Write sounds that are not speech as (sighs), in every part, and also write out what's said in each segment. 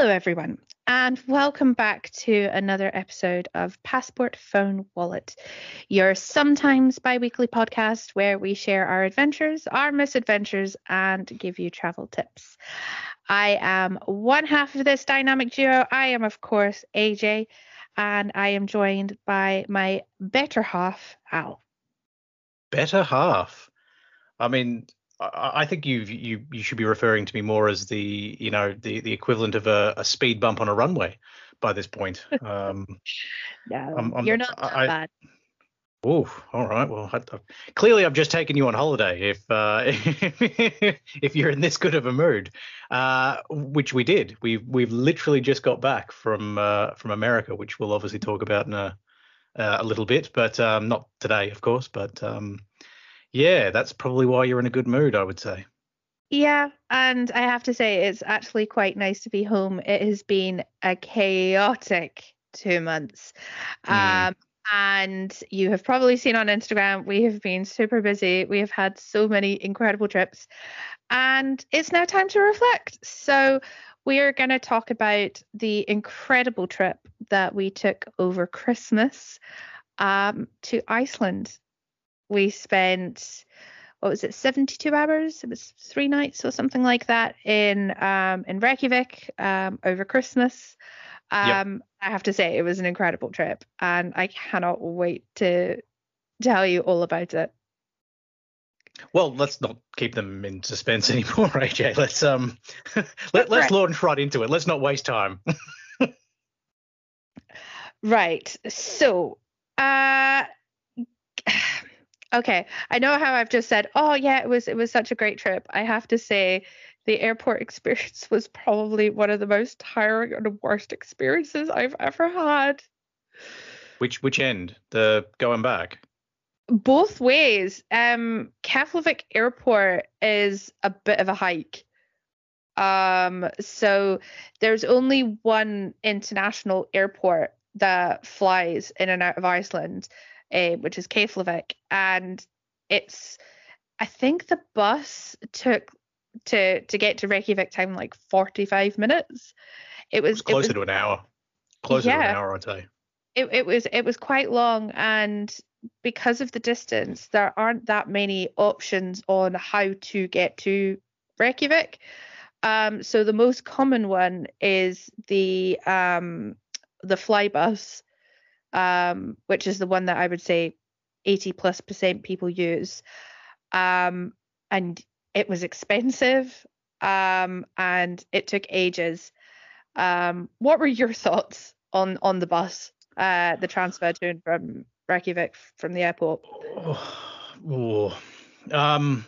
Hello, everyone, and welcome back to another episode of Passport Phone Wallet, your sometimes bi weekly podcast where we share our adventures, our misadventures, and give you travel tips. I am one half of this dynamic duo. I am, of course, AJ, and I am joined by my better half, Al. Better half? I mean, I think you you you should be referring to me more as the you know the the equivalent of a, a speed bump on a runway by this point. Um, (laughs) no, I'm, I'm, you're not that I, bad. Oh, all right. Well, I, I, clearly I've just taken you on holiday. If uh, (laughs) if you're in this good of a mood, uh, which we did, we've we've literally just got back from uh, from America, which we'll obviously talk about in a uh, a little bit, but um, not today, of course. But um, yeah, that's probably why you're in a good mood, I would say. Yeah, and I have to say it's actually quite nice to be home. It has been a chaotic two months. Mm. Um, and you have probably seen on Instagram, we have been super busy. We have had so many incredible trips, and it's now time to reflect. So, we are going to talk about the incredible trip that we took over Christmas um, to Iceland we spent what was it 72 hours? It was three nights or something like that in um in reykjavik um over christmas. Um yep. i have to say it was an incredible trip and i cannot wait to tell you all about it. Well let's not keep them in suspense (laughs) anymore aj let's um (laughs) let, let's launch right into it. Let's not waste time. (laughs) Right. So uh Okay, I know how I've just said, oh yeah, it was it was such a great trip. I have to say, the airport (laughs) experience was probably one of the most tiring and worst experiences I've ever had. Which which end? The going back? Both ways. Um, Keflavik Airport is a bit of a hike. Um, so there's only one international airport that flies in and out of Iceland uh, which is Keflavik, and it's I think the bus took to to get to Reykjavik time like 45 minutes. It was, it was closer it was, to an hour. Closer yeah, to an hour, I'd say. It, it was it was quite long and because of the distance there aren't that many options on how to get to Reykjavik. Um, so the most common one is the um, the flybus, um, which is the one that I would say 80 plus percent people use. Um, and it was expensive um, and it took ages. Um, what were your thoughts on on the bus, uh, the transfer to and from Reykjavik from the airport? Oh, oh.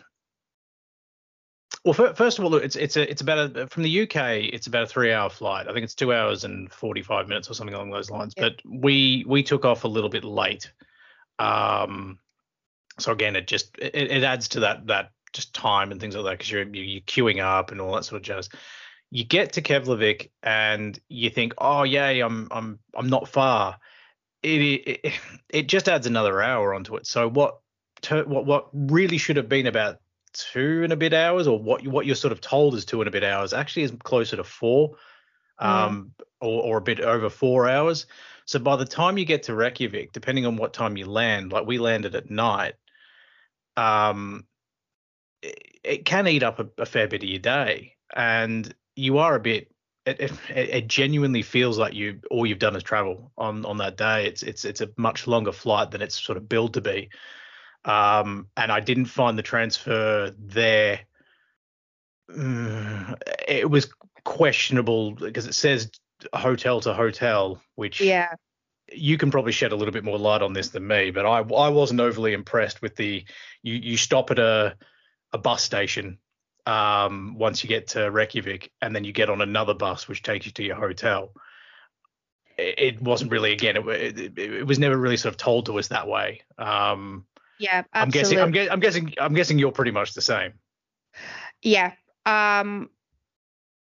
Well, first of all, it's it's a, it's about a, from the UK. It's about a three-hour flight. I think it's two hours and forty-five minutes or something along those lines. But we we took off a little bit late. Um, so again, it just it, it adds to that that just time and things like that because you're you're queuing up and all that sort of jazz. You get to Keflavik and you think, oh yay, I'm I'm I'm not far. It it, it just adds another hour onto it. So what what what really should have been about two and a bit hours, or what you, what you're sort of told is two and a bit hours, actually is closer to four, um, or, or a bit over four hours. So by the time you get to Reykjavik, depending on what time you land, like we landed at night, um, it, it can eat up a, a, fair bit of your day, and you are a bit. It, it, it, genuinely feels like you all you've done is travel on on that day. It's it's it's a much longer flight than it's sort of billed to be um, and I didn't find the transfer there. Mm, it was questionable because it says hotel to hotel, which yeah, you can probably shed a little bit more light on this than me. But I I wasn't overly impressed with the you you stop at a a bus station um, once you get to Reykjavik, and then you get on another bus which takes you to your hotel. It, it wasn't really again. It, it, it, was never really sort of told to us that way. Um, yeah, absolutely. I'm guessing. I'm, gu- I'm guessing. I'm guessing you're pretty much the same. Yeah. Um,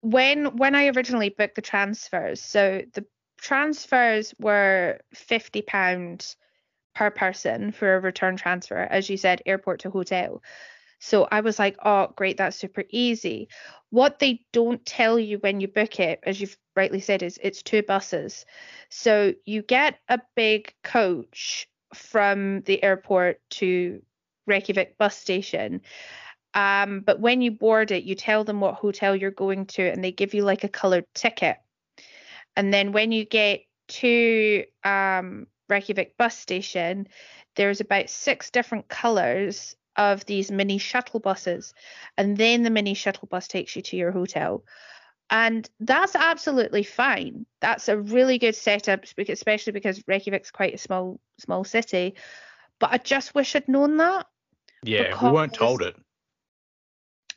when when I originally booked the transfers, so the transfers were fifty pounds per person for a return transfer, as you said, airport to hotel. So I was like, oh, great, that's super easy. What they don't tell you when you book it, as you've rightly said, is it's two buses. So you get a big coach from the airport to Reykjavik bus station. Um, but when you board it, you tell them what hotel you're going to, and they give you like a colored ticket. And then when you get to um, Reykjavik bus station, there's about six different colors of these mini shuttle buses, and then the mini shuttle bus takes you to your hotel. And that's absolutely fine. That's a really good setup, especially because Reykjavik's quite a small small city. But I just wish I'd known that. Yeah, we weren't told it.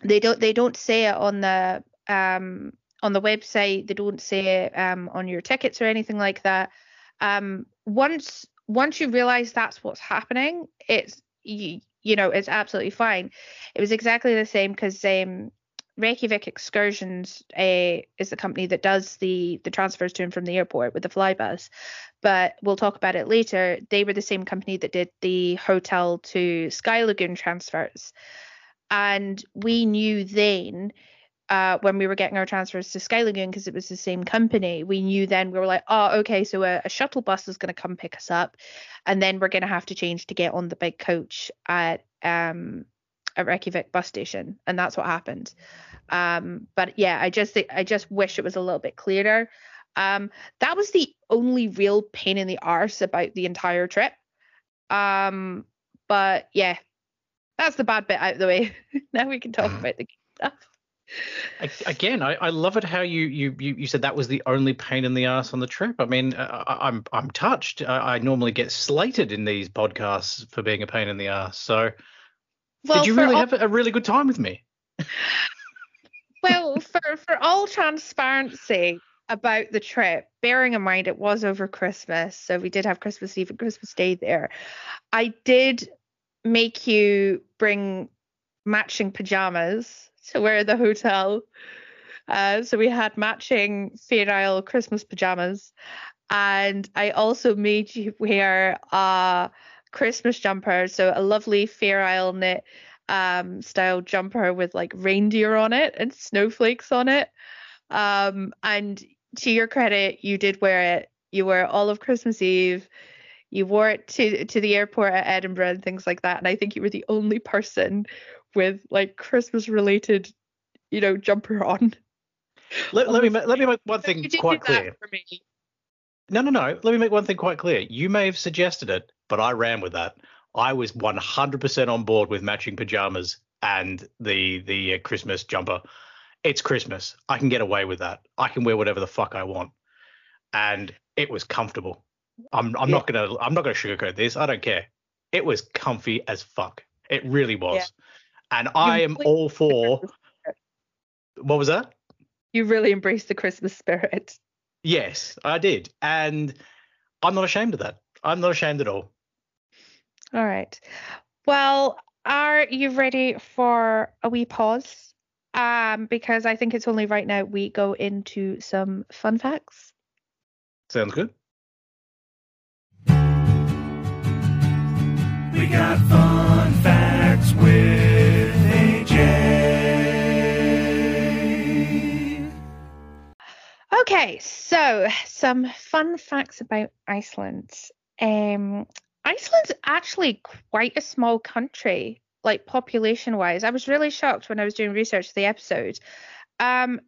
They don't. They don't say it on the um on the website. They don't say it um on your tickets or anything like that. Um, once once you realize that's what's happening, it's you, you know it's absolutely fine. It was exactly the same because um, Reykjavik Excursions uh, is the company that does the the transfers to and from the airport with the flybus, but we'll talk about it later. They were the same company that did the hotel to Sky Lagoon transfers, and we knew then uh, when we were getting our transfers to Sky Lagoon because it was the same company, we knew then we were like, oh, okay, so a, a shuttle bus is going to come pick us up, and then we're going to have to change to get on the big coach at um at Reykjavik bus station, and that's what happened. Um, but yeah, I just I just wish it was a little bit clearer. Um, that was the only real pain in the arse about the entire trip. Um, but yeah, that's the bad bit out of the way. (laughs) now we can talk about the stuff. Again, I, I love it how you, you you you said that was the only pain in the ass on the trip. I mean, uh, I, am I'm, I'm touched. I, I, normally get slated in these podcasts for being a pain in the ass. So, well, did you really all, have a really good time with me? (laughs) well, for for all transparency about the trip, bearing in mind it was over Christmas, so we did have Christmas Eve and Christmas Day there. I did make you bring matching pajamas to wear at the hotel. Uh, so we had matching Fair Isle Christmas pajamas, and I also made you wear a Christmas jumper, so a lovely Fair Isle knit um, style jumper with like reindeer on it and snowflakes on it. Um, and to your credit, you did wear it. You wore it all of Christmas Eve. You wore it to to the airport at Edinburgh and things like that. And I think you were the only person with like Christmas related, you know, jumper on. Let, let me let me make one thing quite clear. No, no, no. Let me make one thing quite clear. You may have suggested it, but I ran with that. I was 100% on board with matching pajamas and the the uh, Christmas jumper. It's Christmas. I can get away with that. I can wear whatever the fuck I want, and it was comfortable. I'm I'm yeah. not gonna I'm not gonna sugarcoat this. I don't care. It was comfy as fuck. It really was. Yeah. And I am all for. What was that? You really embraced the Christmas spirit. Yes, I did. And I'm not ashamed of that. I'm not ashamed at all. All right. Well, are you ready for a wee pause? Um, because I think it's only right now we go into some fun facts. Sounds good. We got fun facts with AJ. Okay, so some fun facts about Iceland. Um, Iceland's actually quite a small country, like population wise. I was really shocked when I was doing research for the episode. Um,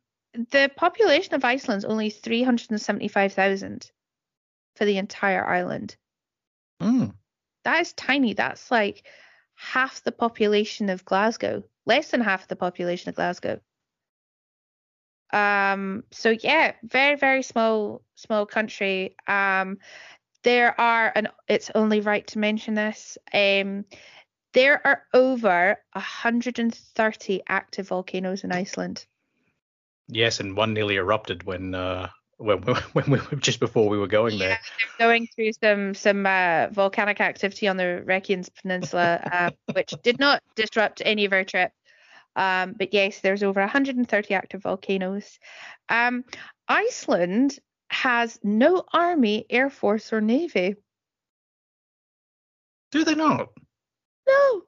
the population of Iceland's only 375,000 for the entire island. Mm. That is tiny. That's like half the population of Glasgow, less than half the population of Glasgow. Um, so yeah, very very small small country. Um, there are, and it's only right to mention this, um, there are over 130 active volcanoes in Iceland. Yes, and one nearly erupted when uh, when, (laughs) when we just before we were going yeah, there. Going through some some uh, volcanic activity on the Reykjanes Peninsula, uh, (laughs) which did not disrupt any of our trip. Um, but yes, there's over 130 active volcanoes. Um, Iceland has no army, air force, or navy. Do they not? No.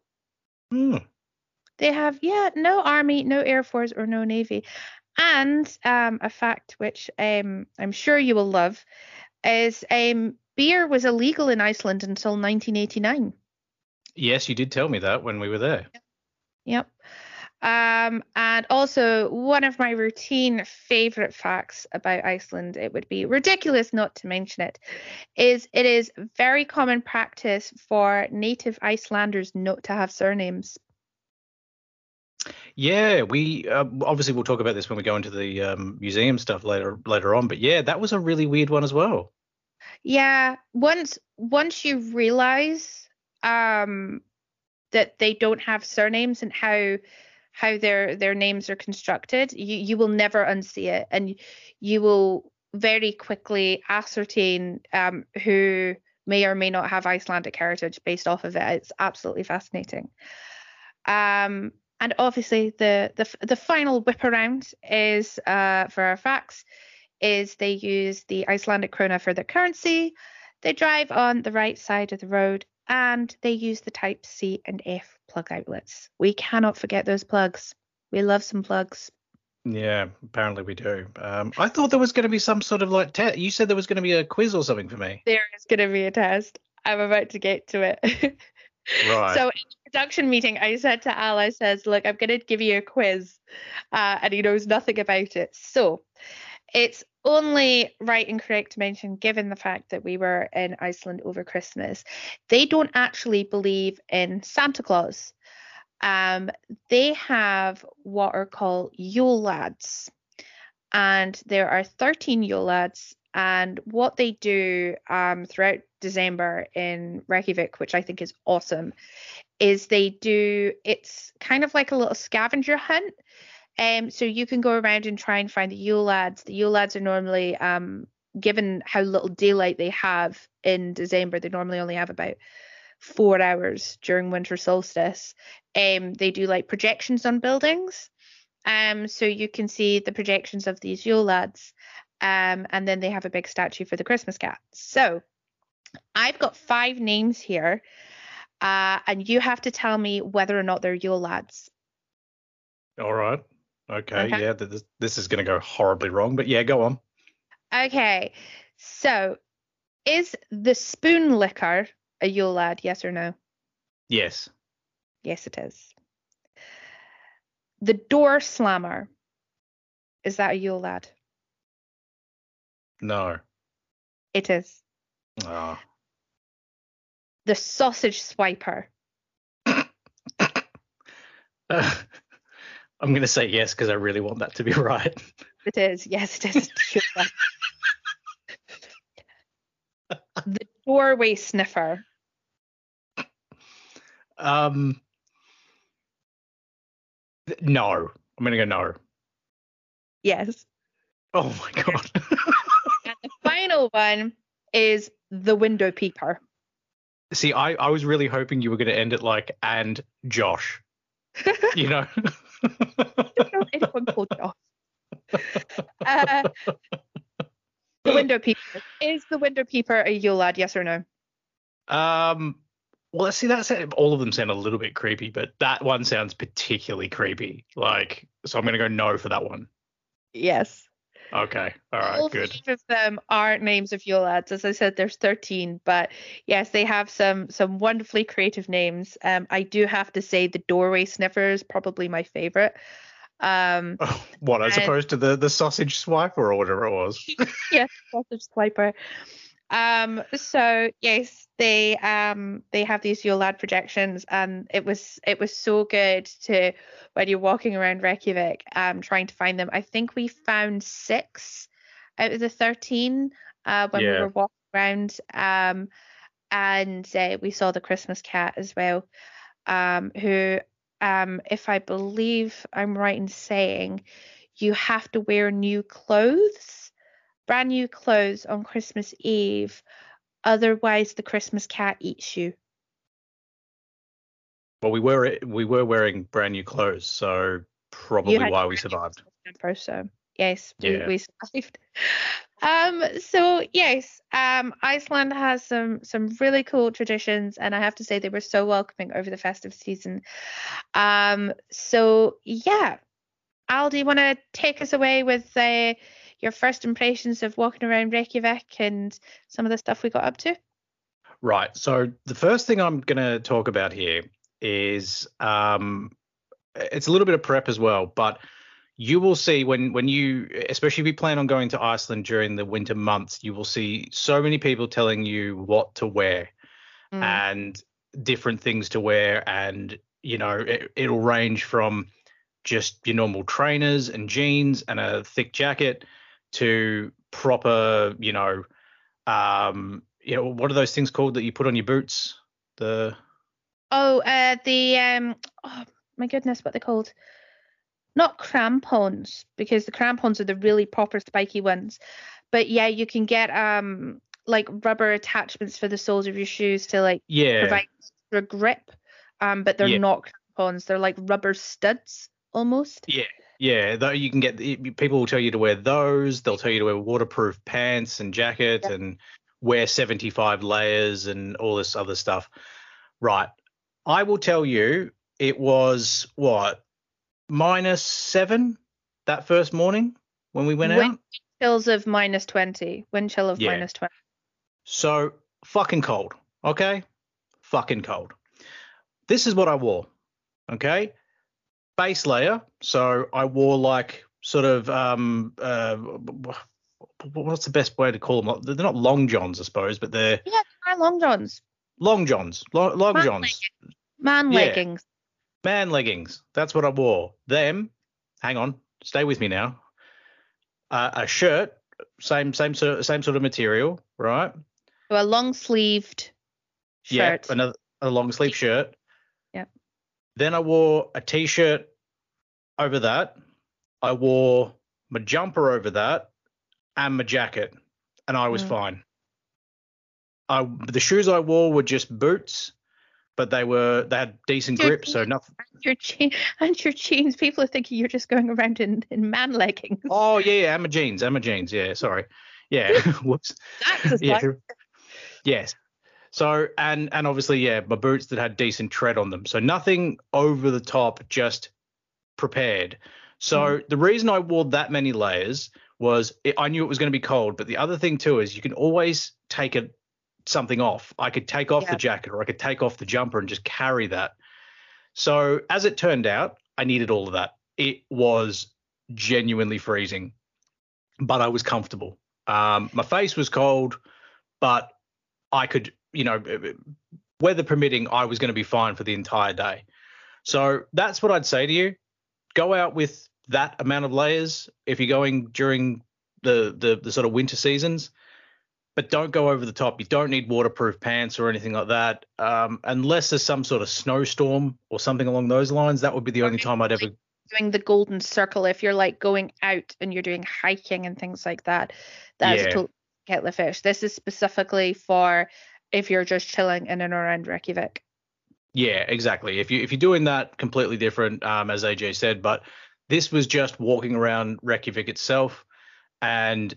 Hmm. They have, yeah, no army, no air force, or no navy. And um, a fact which um, I'm sure you will love is um, beer was illegal in Iceland until 1989. Yes, you did tell me that when we were there. Yep. Um, and also, one of my routine favorite facts about Iceland, it would be ridiculous not to mention it, is it is very common practice for native Icelanders not to have surnames. Yeah, we uh, obviously we'll talk about this when we go into the um, museum stuff later later on. But yeah, that was a really weird one as well. Yeah, once once you realize um, that they don't have surnames and how how their their names are constructed, you you will never unsee it, and you will very quickly ascertain um, who may or may not have Icelandic heritage based off of it. It's absolutely fascinating. Um, and obviously, the the the final whip around is uh, for our facts is they use the Icelandic krona for their currency. They drive on the right side of the road and they use the Type C and F plug outlets. We cannot forget those plugs. We love some plugs. Yeah, apparently we do. Um, I thought there was going to be some sort of like test. you said there was going to be a quiz or something for me. There is going to be a test. I'm about to get to it. (laughs) Right. So in the production meeting, I said to Al, I says, look, I'm going to give you a quiz, uh, and he knows nothing about it. So it's only right and correct to mention, given the fact that we were in Iceland over Christmas, they don't actually believe in Santa Claus. Um, they have what are called Yule lads, and there are 13 Yule lads. And what they do um, throughout December in Reykjavik, which I think is awesome, is they do it's kind of like a little scavenger hunt. Um, so you can go around and try and find the Yule lads. The Yule lads are normally, um, given how little daylight they have in December, they normally only have about four hours during winter solstice. Um, they do like projections on buildings. Um, so you can see the projections of these Yule lads. Um, and then they have a big statue for the Christmas cat. So I've got five names here, uh, and you have to tell me whether or not they're Yule lads. All right. Okay. Okay. Yeah. th- This, this is going to go horribly wrong, but yeah, go on. Okay, so is the spoon licker a Yule lad? Yes or no? Yes. Yes, it is. The door slammer is that a Yule lad? No. It is. Ah. The sausage swiper. (laughs) (laughs) I'm going to say yes because I really want that to be (laughs) right. It is. Yes, it is. a Yule lad. the doorway sniffer. Um. th- No. I'm going to go no. Yes. Oh my god. (laughs) And the final one is the window peeper. See, I, I was really hoping you were going to end it like and Josh. (laughs) You know. Anyone called Josh. Uh, the window peeper. Is the window peeper a Yule lad? Yes or no? Um. Well, let's see. That sound- all of them sound a little bit creepy, but that one sounds particularly creepy. Like, so I'm going to go no for that one. Yes. Okay. All right. All Good. five of them aren't names of Yule lads. As I said, there's 13, but yes, they have some some wonderfully creative names. Um, I do have to say the doorway sniffer is probably my favorite. Um, (laughs) what as And- opposed to the the sausage swiper or whatever it was? (laughs) yes, sausage swiper. Um, so yes, they um they have these Yule lad projections, and it was it was so good to when you're walking around Reykjavik, um, trying to find them. I think we found six out of the thirteen uh when we were walking around. Um, and uh, we saw the Christmas cat as well, um, who um, if I believe I'm right in saying, you have to wear new clothes, brand new clothes on Christmas Eve. Otherwise, the Christmas cat eats you. well, we were we were wearing brand new clothes, so probably why we survived. So yes, we, Yeah. we survived. (laughs) Um, so yes, um, Iceland has some some really cool traditions, and I have to say they were so welcoming over the festive season. Um, so yeah, Al, do you want to take us away with uh, your first impressions of walking around Reykjavik and some of the stuff we got up to? Right. So the first thing I'm going to talk about here is um, it's a little bit of prep as well, but you will see when when you especially if you plan on going to Iceland during the winter months, you will see so many people telling you what to wear Mm. and different things to wear and you know it, it'll range from just your normal trainers and jeans and a thick jacket to proper you know um you know what are those things called that you put on your boots the Oh, uh, the um, oh my goodness, what they're called? Not crampons, because the crampons are the really proper spiky ones. But yeah, you can get um like rubber attachments for the soles of your shoes to like yeah provide extra grip. Um, but they're Yeah. not crampons; they're like rubber studs almost. Yeah, yeah. Though you can get people will tell you to wear those. They'll tell you to wear waterproof pants and jacket Yeah. and wear 75 layers and all this other stuff. Right. I will tell you, it was what minus seven that first morning when we went Wind out. chills of minus twenty, wind chill of Yeah. minus twenty. So fucking cold. Okay. Fucking cold. This is what I wore. Okay. Base layer. So I wore like sort of um uh what's the best way to call them? They're not long johns, I suppose, but they're Yeah, my long johns, long johns. Long, long Man johns. man Yeah. leggings. Man leggings. That's what I wore. Them. Hang on. Stay with me now. Uh, a shirt. Same same sort same sort of material, right? So a long sleeved shirt. Yeah, another a long sleeve shirt. Then I wore a t-shirt over that. I wore my jumper over that and my jacket, and I was Mm. fine. I the shoes I wore were just boots, but they were they had decent Dude, grip, so nothing. your je- and your jeans. People are thinking you're just going around in, in man leggings. Oh yeah, yeah, and my jeans, and my jeans. Yeah, sorry. Yeah, (laughs) whoops. That's yeah. Yes. So and and obviously yeah, my boots that had decent tread on them. So nothing over the top, just prepared. So the reason I wore that many layers was it, I knew it was going to be cold, but the other thing too is you can always take it something off. I could take off Yeah. the jacket or I could take off the jumper and just carry that. So as it turned out, I needed all of that. It was genuinely freezing, but I was comfortable. Um, my face was cold, but I could, you know, weather permitting, I was going to be fine for the entire day. So that's what I'd say to you. Go out with that amount of layers if you're going during the the, the sort of winter seasons, but don't go over the top. You don't need waterproof pants or anything like that, um, unless there's some sort of snowstorm or something along those lines. That would be the only time I'd ever. Doing the golden circle if you're like going out and you're doing hiking and things like that. That's Yeah. a total kettle of fish. This is specifically for if you're just chilling in and around Reykjavik. Yeah, exactly. If you if you're doing that, completely different, um, as AJ said. But this was just walking around Reykjavik itself, and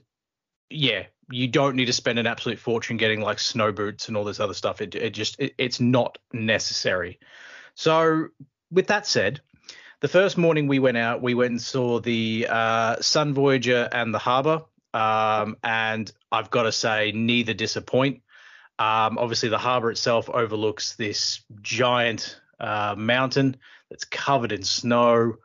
yeah, you don't need to spend an absolute fortune getting like snow boots and all this other stuff. It it just it, it's not necessary. So with that said, the first morning we went out, we went and saw the uh, Sun Voyager and the Harbour, um, and I've got to say, neither disappoint. Um, obviously, the harbour itself overlooks this giant uh, mountain that's covered in snow.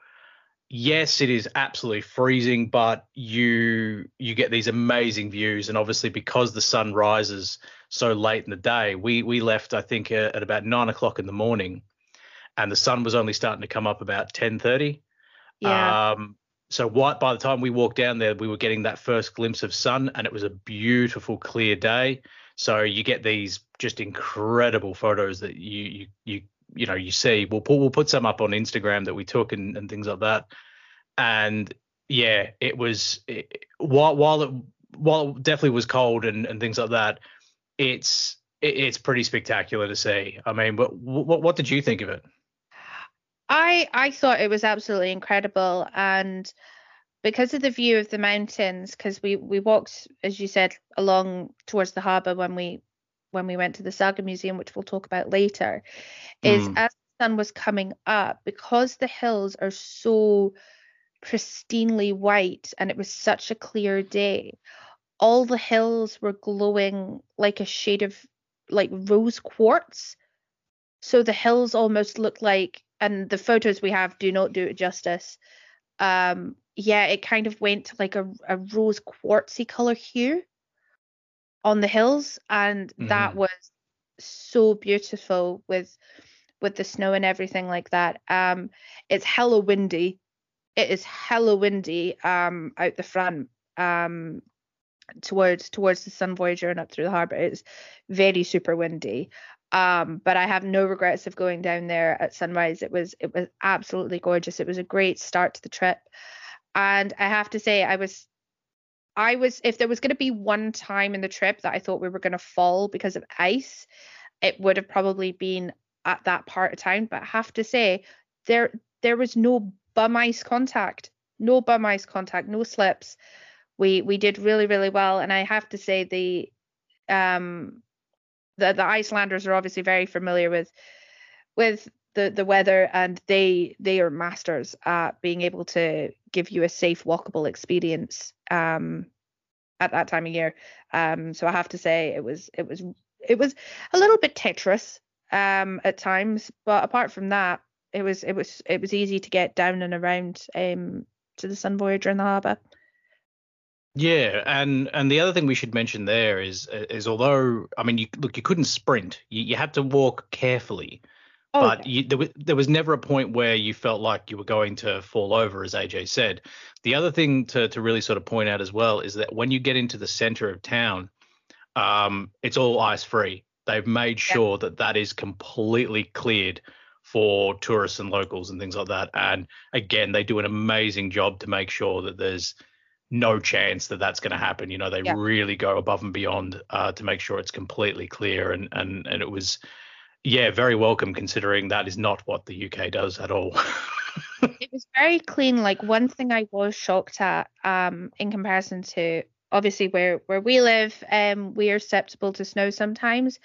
Yes, it is absolutely freezing, but you you get these amazing views, and obviously because the sun rises so late in the day, we we left I think uh, at about nine o'clock in the morning, and the sun was only starting to come up about ten thirty. Yeah. Um, so what by the time we walked down there, we were getting that first glimpse of sun, and it was a beautiful, clear day. So you get these just incredible photos that you you you you know you see. We'll put we'll put some up on Instagram that we took and, and things like that. And yeah, it was it, while while it while it definitely was cold and, and things like that. It's it, it's pretty spectacular to see. I mean, what what what did you think of it? I I thought it was absolutely incredible and because of the view of the mountains, because we we walked, as you said, along towards the harbour when we when we went to the Saga Museum, which we'll talk about later, is Mm. as the sun was coming up, because the hills are so pristinely white and it was such a clear day, all the hills were glowing like a shade of like rose quartz. So the hills almost look like, and the photos we have do not do it justice. Um, yeah, it kind of went to like a, a rose quartzy color hue on the hills, and that Mhm. was so beautiful with with the snow and everything like that. Um, it's hella windy. It is hella windy um out the front um towards towards the Sun Voyager and up through the harbour. It's very super windy. Um, but I have no regrets of going down there at sunrise. It was it was absolutely gorgeous. It was a great start to the trip. And I have to say I was I was if there was going to be one time in the trip that I thought we were going to fall because of ice, it would have probably been at that part of town. But I have to say there there was no bum ice contact, no bum ice contact, no slips. We we did really really well, and I have to say the um the the Icelanders are obviously very familiar with with the the weather and they they are masters at being able to give you a safe walkable experience um at that time of year. Um so i have to say it was it was it was a little bit tetris um at times but apart from that it was it was it was easy to get down and around um to the sun voyager in the harbor Yeah, and and the other thing we should mention there is is although I mean you look you couldn't sprint, you, you had to walk carefully, oh but you, there was there was never a point where you felt like you were going to fall over, as AJ said. The other thing to to really sort of point out as well is that when you get into the center of town, um, it's all ice free. They've made Yeah. sure that that is completely cleared for tourists and locals and things like that. And again, they do an amazing job to make sure that there's no chance that that's going to happen. You know, they Yeah. really go above and beyond uh, to make sure it's completely clear. And and and it was, yeah, very welcome considering that is not what the UK does at all. (laughs) it was very clean. Like one thing I was shocked at, um, in comparison to obviously where where we live, um, we are susceptible to snow sometimes.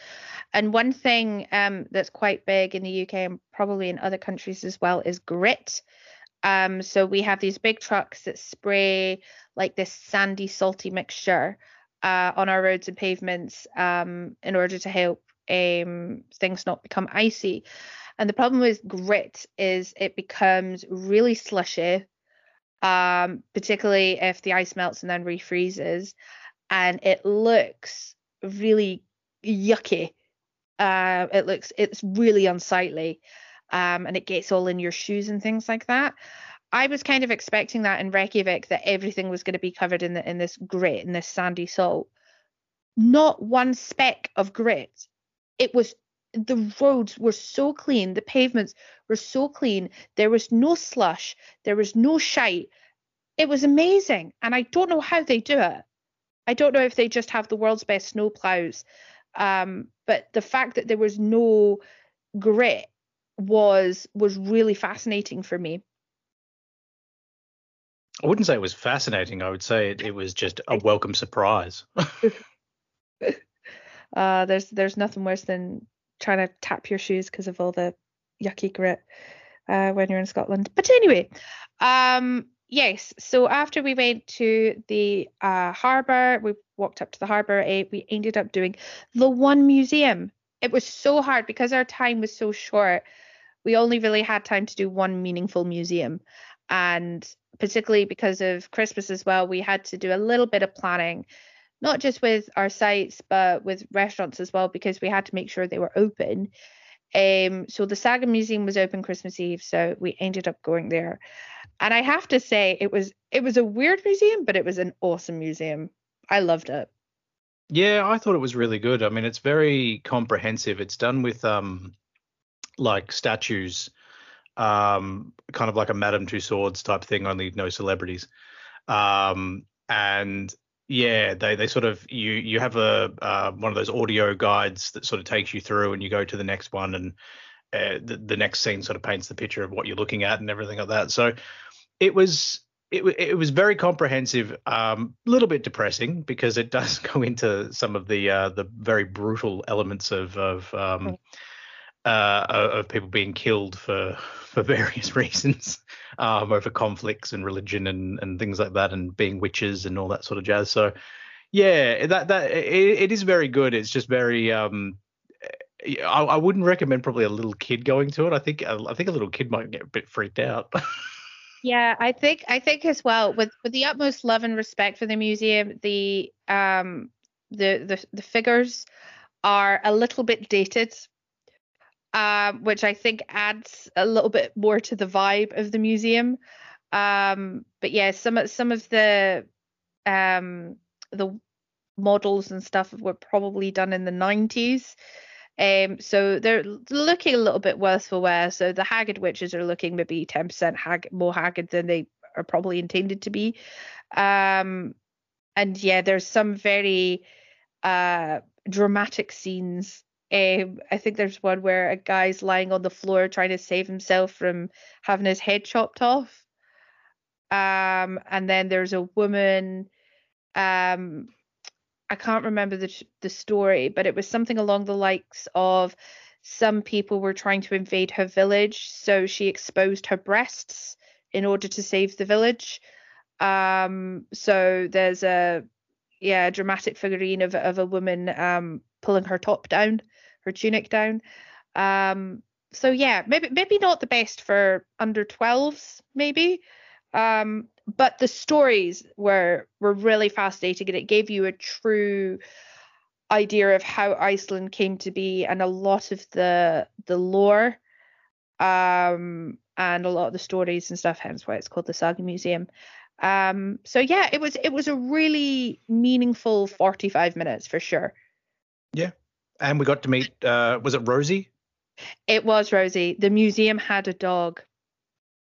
And one thing um that's quite big in the UK and probably in other countries as well is grit. Um, so we have these big trucks that spray like this sandy, salty mixture uh, on our roads and pavements um, in order to help um, things not become icy. And the problem with grit is it becomes really slushy, um, particularly if the ice melts and then refreezes, and it looks really yucky. Uh, it looks it's really unsightly, um, and it gets all in your shoes and things like that. I was kind of expecting that in Reykjavik that everything was going to be covered in the, in this grit in this sandy salt. Not one speck of grit. It was the roads were so clean, the pavements were so clean. There was no slush, there was no shite. It was amazing, and I don't know how they do it. I don't know if they just have the world's best snow plows, um, but the fact that there was no grit was was really fascinating for me. I wouldn't say it was fascinating. I would say it, it was just a welcome surprise. (laughs) (laughs) Uh, there's there's nothing worse than trying to tap your shoes because of all the yucky grit uh, when you're in Scotland. But anyway, um, yes. So after we went to the uh, harbour, we walked up to the harbour. eh, we ended up doing the one museum. It was so hard because our time was so short. We only really had time to do one meaningful museum, and particularly because of Christmas as well, we had to do a little bit of planning not just with our sites but with restaurants as well because we had to make sure they were open. Um so the saga museum was open christmas eve so we ended up going there. And i have to say it was it was a weird museum but it was an awesome museum. I loved it. Yeah, I thought it was really good. I mean, it's very comprehensive. It's done with um like statues, um, kind of like a Madame Tussauds type thing, only no celebrities. Um, and yeah, they they sort of you you have a uh, one of those audio guides that sort of takes you through, and you go to the next one, and uh, the the next scene sort of paints the picture of what you're looking at and everything like that. So it was it, it was very comprehensive. A um, little bit depressing because it (laughs) does go into some of the uh, the very brutal elements of of um, uh, of people being killed for for (laughs) various reasons, um, over conflicts and religion and and things like that, and being witches and all that sort of jazz. So, yeah, that that it, it is very good. It's just very um, I, I wouldn't recommend probably a little kid going to it. I think I think a little kid might get a bit freaked out. (laughs) Yeah, I think I think as well with with the utmost love and respect for the museum, the um the the the figures are a little bit dated. Um, which I think adds a little bit more to the vibe of the museum. Um, but yeah, some of some of the um the models and stuff were probably done in the 90s um, so they're looking a little bit worse for wear. So the haggard witches are looking maybe 10% hag- more haggard than they are probably intended to be. Um, and yeah, there's some very uh, dramatic scenes. Um, I think there's one where a guy's lying on the floor trying to save himself from having his head chopped off. Um, and then there's a woman um I can't remember the the story, but it was something along the likes of some people were trying to invade her village, so she exposed her breasts in order to save the village. Um, so there's a yeah dramatic figurine of of a woman um, pulling her top down, her tunic down. Um, so yeah, maybe maybe not the best for under 12s, maybe. Um, but the stories were were really fascinating and it gave you a true idea of how Iceland came to be and a lot of the the lore um and a lot of the stories and stuff hence why it's called the saga museum um so yeah it was it was a really meaningful 45 minutes for sure yeah and we got to meet uh was it rosie it was rosie the museum had a dog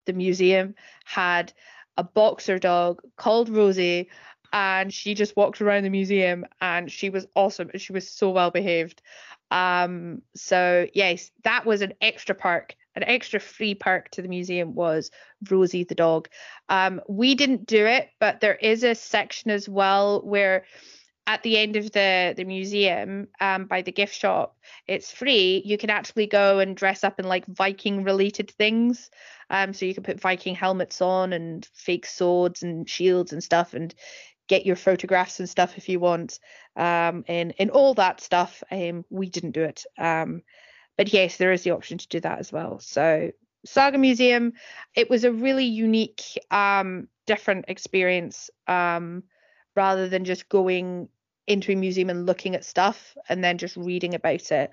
the museum had a boxer dog called Rosie, and she just walked around the museum and she was awesome. She was so well behaved. Um, so yes, that was an extra perk. An extra free perk to the museum was Rosie the dog. Um, we didn't do it, but there is a section as well where at the end of the the museum um, by the gift shop it's free. You can actually go and dress up in like viking related things. Um, so you can put viking helmets on and fake swords and shields and stuff and get your photographs and stuff if you want. Um, and and all that stuff um, we didn't do it. Um, but yes there is the option to do that as well. So saga museum it was a really unique um, different experience rather than just going into a museum and looking at stuff and then just reading about it,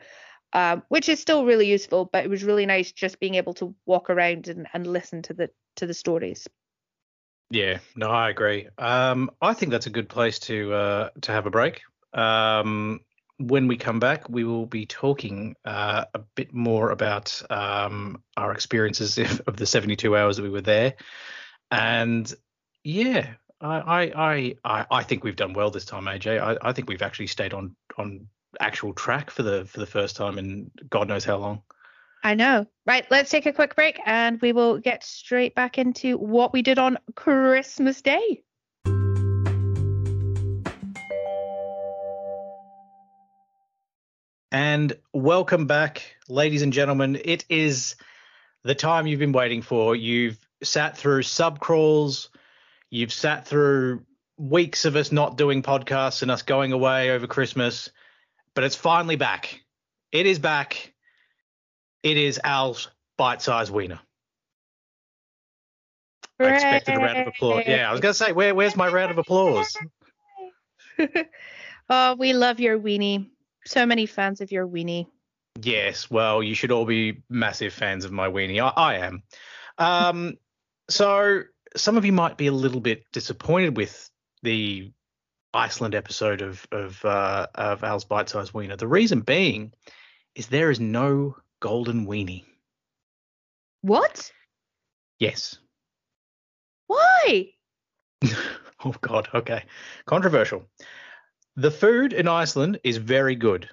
um, which is still really useful. But it was really nice just being able to walk around and, and listen to the to the stories. Yeah, no, I agree. Um, I think that's a good place to uh, to have a break. Um, when we come back, we will be talking uh, a bit more about um, our experiences (laughs) of the 72 hours that we were there, and yeah, I, I, I, I think we've done well this time, AJ. I, I think we've actually stayed on on actual track for the for the first time in God knows how long. I know. Right, let's take a quick break and we will get straight back into what we did on Christmas Day. And welcome back, ladies and gentlemen. It is the time you've been waiting for. You've sat through sub crawls, You've sat through weeks of us not doing podcasts and us going away over Christmas, but it's finally back. It is back. It is Al's bite sized wiener. I expected a round of applause. Yeah, I was gonna say, where where's my round of applause? (laughs) oh, we love your weenie. So many fans of your weenie. Yes, well, you should all be massive fans of my weenie. I, I am. Um, so some of you might be a little bit disappointed with the Iceland episode of of uh, of Al's Bite Size Wiener. The reason being is there is no golden weenie. What? Yes. Why? (laughs) oh God. Okay. Controversial. The food in Iceland is very good.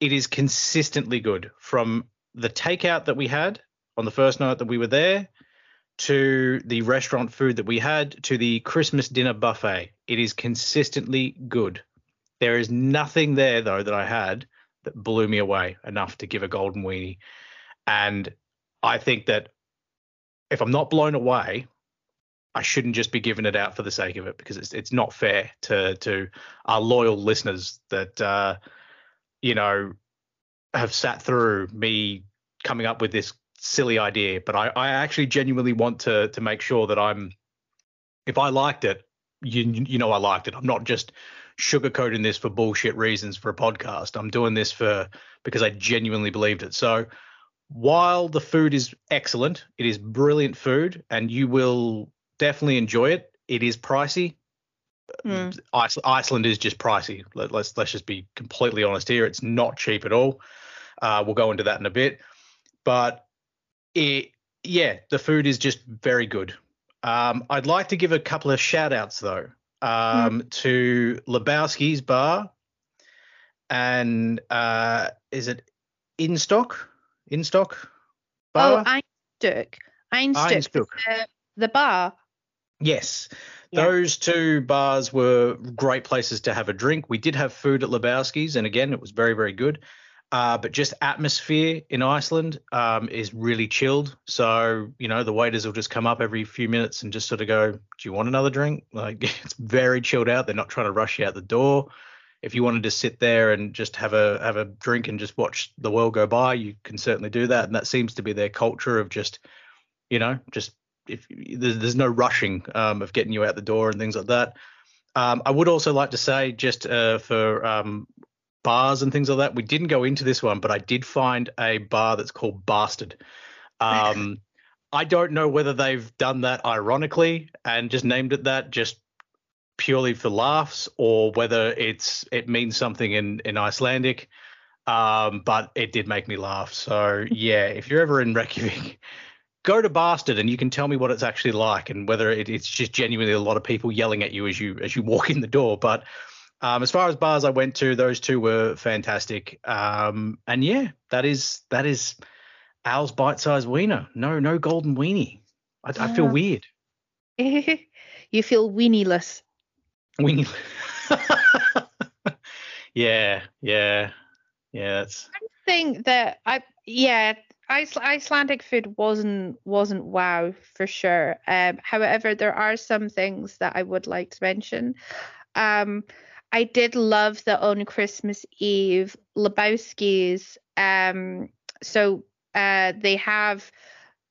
It is consistently good from the takeout that we had on the first night that we were there to the restaurant food that we had to the Christmas dinner buffet. It is consistently good. There is nothing there though that I had that blew me away enough to give a golden weenie. And I think that if I'm not blown away, I shouldn't just be giving it out for the sake of it because it's it's not fair to to our loyal listeners that uh, you know have sat through me coming up with this silly idea. But I, I actually genuinely want to to make sure that I'm if I liked it, you you know I liked it. I'm not just sugarcoating this for bullshit reasons for a podcast. I'm doing this for because I genuinely believed it. So while the food is excellent, it is brilliant food, and you will definitely enjoy it. It is pricey. Mm. Iceland is just pricey. Let, let's let's just be completely honest here. It's not cheap at all. Uh, we'll go into that in a bit, but it yeah, the food is just very good. Um, I'd like to give a couple of shout outs though um, mm. to Lebowski's bar and uh, is it in stock? In stock bar? Oh, Einstök. Einstök. The, the bar. Yes. Yeah. Those two bars were great places to have a drink. We did have food at Lebowski's, and again, it was very, very good. Uh, but just atmosphere in Iceland um, is really chilled. So, you know, the waiters will just come up every few minutes and just sort of go, Do you want another drink? (laughs) Like, it's very chilled out. They're not trying to rush you out the door. If you wanted to sit there and just have a have a drink and just watch the world go by, you can certainly do that. And that seems to be their culture of just, you know, just if there's, there's no rushing um, of getting you out the door and things like that. Um, I would also like to say, just uh, for um, bars and things like that, we didn't go into this one, but I did find a bar that's called Bastard. Um, (laughs) I don't know whether they've done that ironically and just named it that just purely for laughs, or whether it's it means something in in Icelandic. Um, but it did make me laugh. So yeah, if you're ever in Reykjavik (laughs) go to Bastard and you can tell me what it's actually like and whether it, it's just genuinely a lot of people yelling at you as you as you walk in the door. But um, as far as bars I went to, those two were fantastic. Um, and yeah, that is that is Al's bite-sized wiener. No, no golden weenie. I, yeah. I feel weird. (laughs) you feel weenieless. Weenie. (laughs) yeah, yeah, yeah. That's. I think that I yeah Icelandic food wasn't wasn't wow for sure. Um, however, there are some things that I would like to mention. Um, I did love that on Christmas Eve, Lebowski's. Um, so uh, they have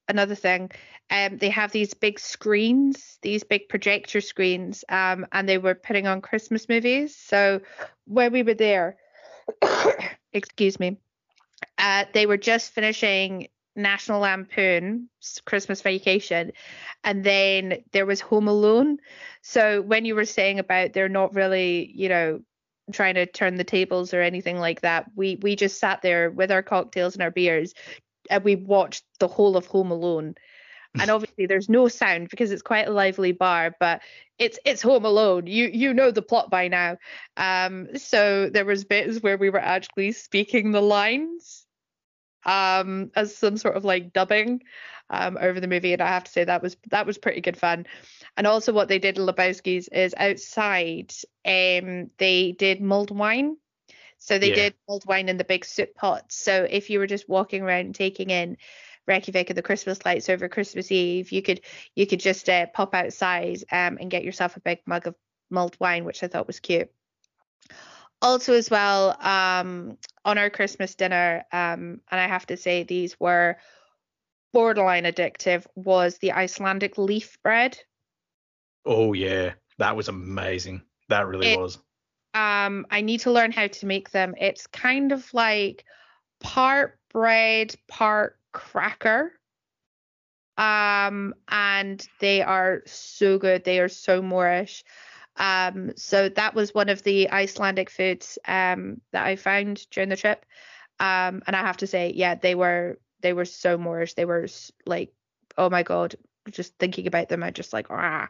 another thing. Um, they have these big screens, these big projector screens, um, and they were putting on Christmas movies. So when we were there, (coughs) excuse me, uh, they were just finishing National Lampoon Christmas Vacation, and then there was Home Alone. So when you were saying about they're not really, you know, trying to turn the tables or anything like that, we we just sat there with our cocktails and our beers, and we watched the whole of Home Alone. (laughs) And obviously there's no sound because it's quite a lively bar, but it's it's Home Alone. You you know the plot by now. Um, so there was bits where we were actually speaking the lines um, as some sort of like dubbing um, over the movie, and I have to say that was that was pretty good fun. And also, what they did in Lebowski's is outside, um, they did mulled wine. So they yeah. did mulled wine in the big soup pots. So if you were just walking around taking in Reykjavik and the Christmas lights over Christmas Eve, you could you could just uh, pop outside um, and get yourself a big mug of mulled wine, which I thought was cute also as well um, on our christmas dinner um, and i have to say these were borderline addictive was the icelandic leaf bread. Oh yeah. That was amazing. That really it, was. um i need to learn how to make them. It's kind of like part bread part cracker. Um and they are so good. They are so moreish um, so that was one of the Icelandic foods um, that I found during the trip. Um, and I have to say, yeah, they were they were so moreish. They were like, oh my god, just thinking about them, I just like ah.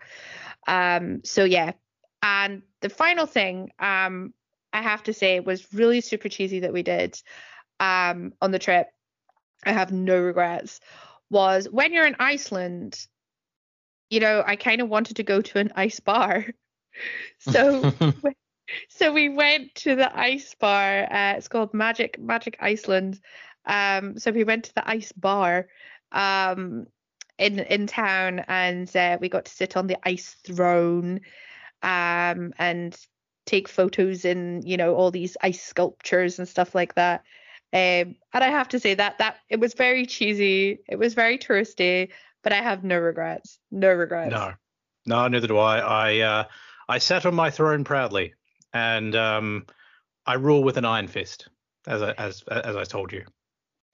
Um, so yeah. And the final thing, um, I have to say, was really super cheesy that we did um, on the trip. I have no regrets. Was when you're in Iceland, you know, I kind of wanted to go to an ice bar. (laughs) So (laughs) so we went to the ice bar. Uh, it's called Magic Magic Iceland. Um, so we went to the ice bar um, in in town, and uh, we got to sit on the ice throne um, and take photos in you know all these ice sculptures and stuff like that. Um, and I have to say that that it was very cheesy. It was very touristy, but I have no regrets. No regrets. No, no, neither do I. I uh, I sat on my throne proudly, and um, I rule with an iron fist, as I, as as I told you.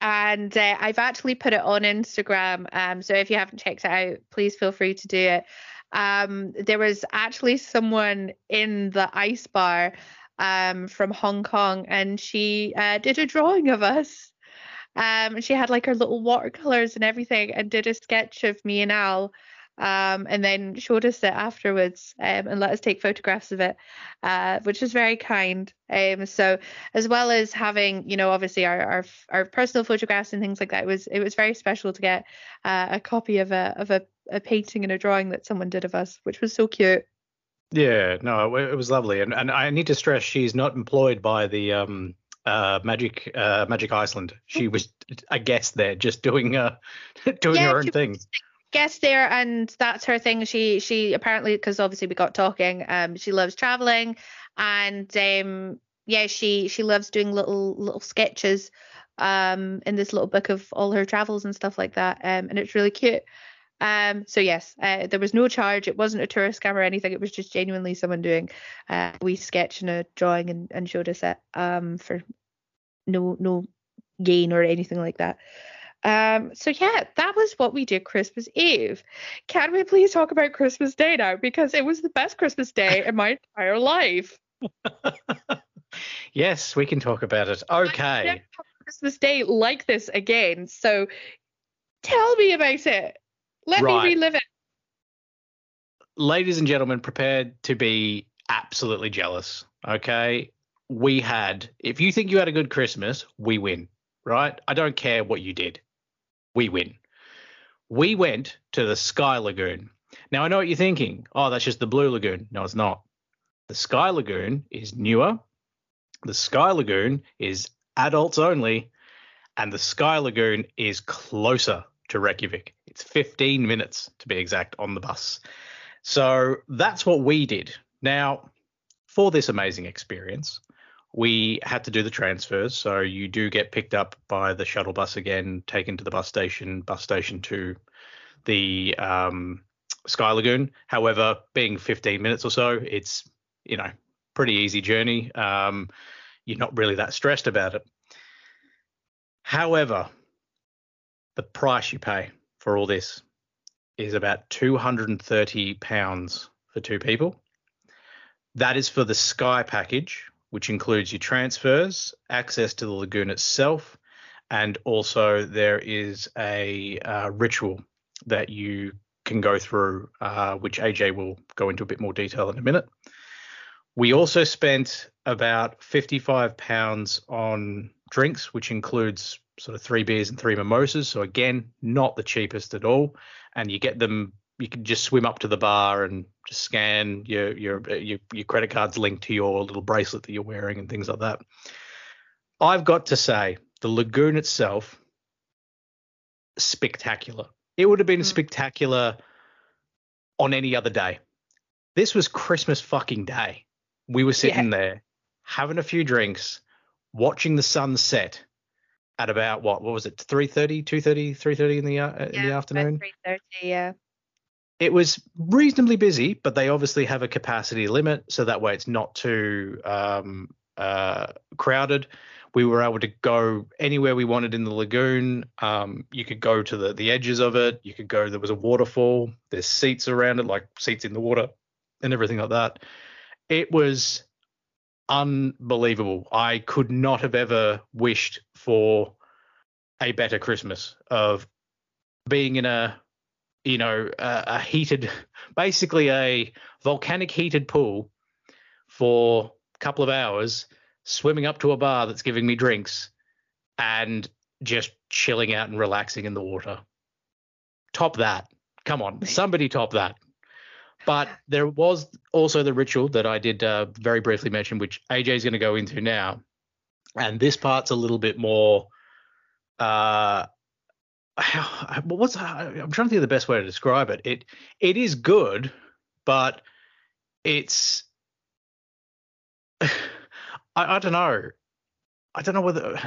and uh, I've actually put it on Instagram. Um, so if you haven't checked it out, please feel free to do it. Um, there was actually someone in the ice bar um, from Hong Kong, and she uh, did a drawing of us. Um, she had like her little watercolors and everything, and did a sketch of me and Al. Um, and then showed us it afterwards um, and let us take photographs of it, uh, which was very kind. Um, so as well as having, you know, obviously our, our our personal photographs and things like that, it was it was very special to get uh, a copy of a of a, a painting and a drawing that someone did of us, which was so cute. Yeah, no, it, it was lovely, and and I need to stress she's not employed by the um uh Magic uh Magic Iceland. She (laughs) was a guest there, just doing uh (laughs) doing Yeah, her own thing. Guest there and that's her thing. She she apparently because obviously we got talking um she loves traveling and um yeah she she loves doing little little sketches um in this little book of all her travels and stuff like that um and it's really cute. Um so yes uh, there was no charge. It wasn't a tourist scam or anything. It was just genuinely someone doing uh, a wee sketch and a drawing and, and showed us it um for no no gain or anything like that um, so yeah, that was what we did Christmas Eve. Can we please talk about Christmas Day now? Because it was the best Christmas day in my entire life. (laughs) Yes, we can talk about it. Okay. Christmas Day like this again. So tell me about it. Let Right. me relive it. ladies and gentlemen, prepared to be absolutely jealous. Okay. We had, if you think you had a good Christmas, we win, right? I don't care what you did. We win. We went to the Sky Lagoon. Now, I know what you're thinking. Oh, that's just the Blue Lagoon. No, it's not. The Sky Lagoon is newer. The Sky Lagoon is adults only. And the Sky Lagoon is closer to Reykjavik. It's 15 minutes to be exact on the bus. So that's what we did. Now, for this amazing experience, we had to do the transfers. So you do get picked up by the shuttle bus again, taken to the bus station, bus station to the um, Sky Lagoon. However, being 15 minutes or so, it's you know pretty easy journey. Um, you're not really that stressed about it. However, the price you pay for all this is about 230 pounds for two people. That is for the Sky package, which includes your transfers, access to the lagoon itself, and also there is a uh, ritual that you can go through, uh, which AJ will go into a bit more detail in a minute. We also spent about 55 pounds on drinks, which includes sort of three beers and three mimosas. So again, not the cheapest at all. And you get them. You can just swim up to the bar and just scan your your your, your credit cards linked to your little bracelet that you're wearing and things like that. I've got to say, the lagoon itself, spectacular. It would have been Mm. spectacular on any other day. This was Christmas fucking day. We were sitting there having a few drinks, watching the sun set at about what what was it 3:30 2:30 3:30 in the uh, in the Yeah, afternoon 3:30, yeah. It was reasonably busy, but they obviously have a capacity limit, so that way it's not too um, uh, crowded. We were able to go anywhere we wanted in the lagoon. Um, you could go to the the edges of it. You could go. There was a waterfall. There's seats around it, like seats in the water, and everything like that. It was unbelievable. I could not have ever wished for a better Christmas of being in a you know, a, a heated, (laughs) basically a volcanic heated pool for a couple of hours, swimming up to a bar that's giving me drinks, and just chilling out and relaxing in the water. Top that. Come on, (laughs) somebody top that. But there was also the ritual that I did uh, very briefly mention, which AJ is going to go into now, and this part's a little bit more. Uh, (sighs) what's uh, I'm trying to think of the best way to describe it. It it is good, but it's (sighs) I, I don't know. I don't know whether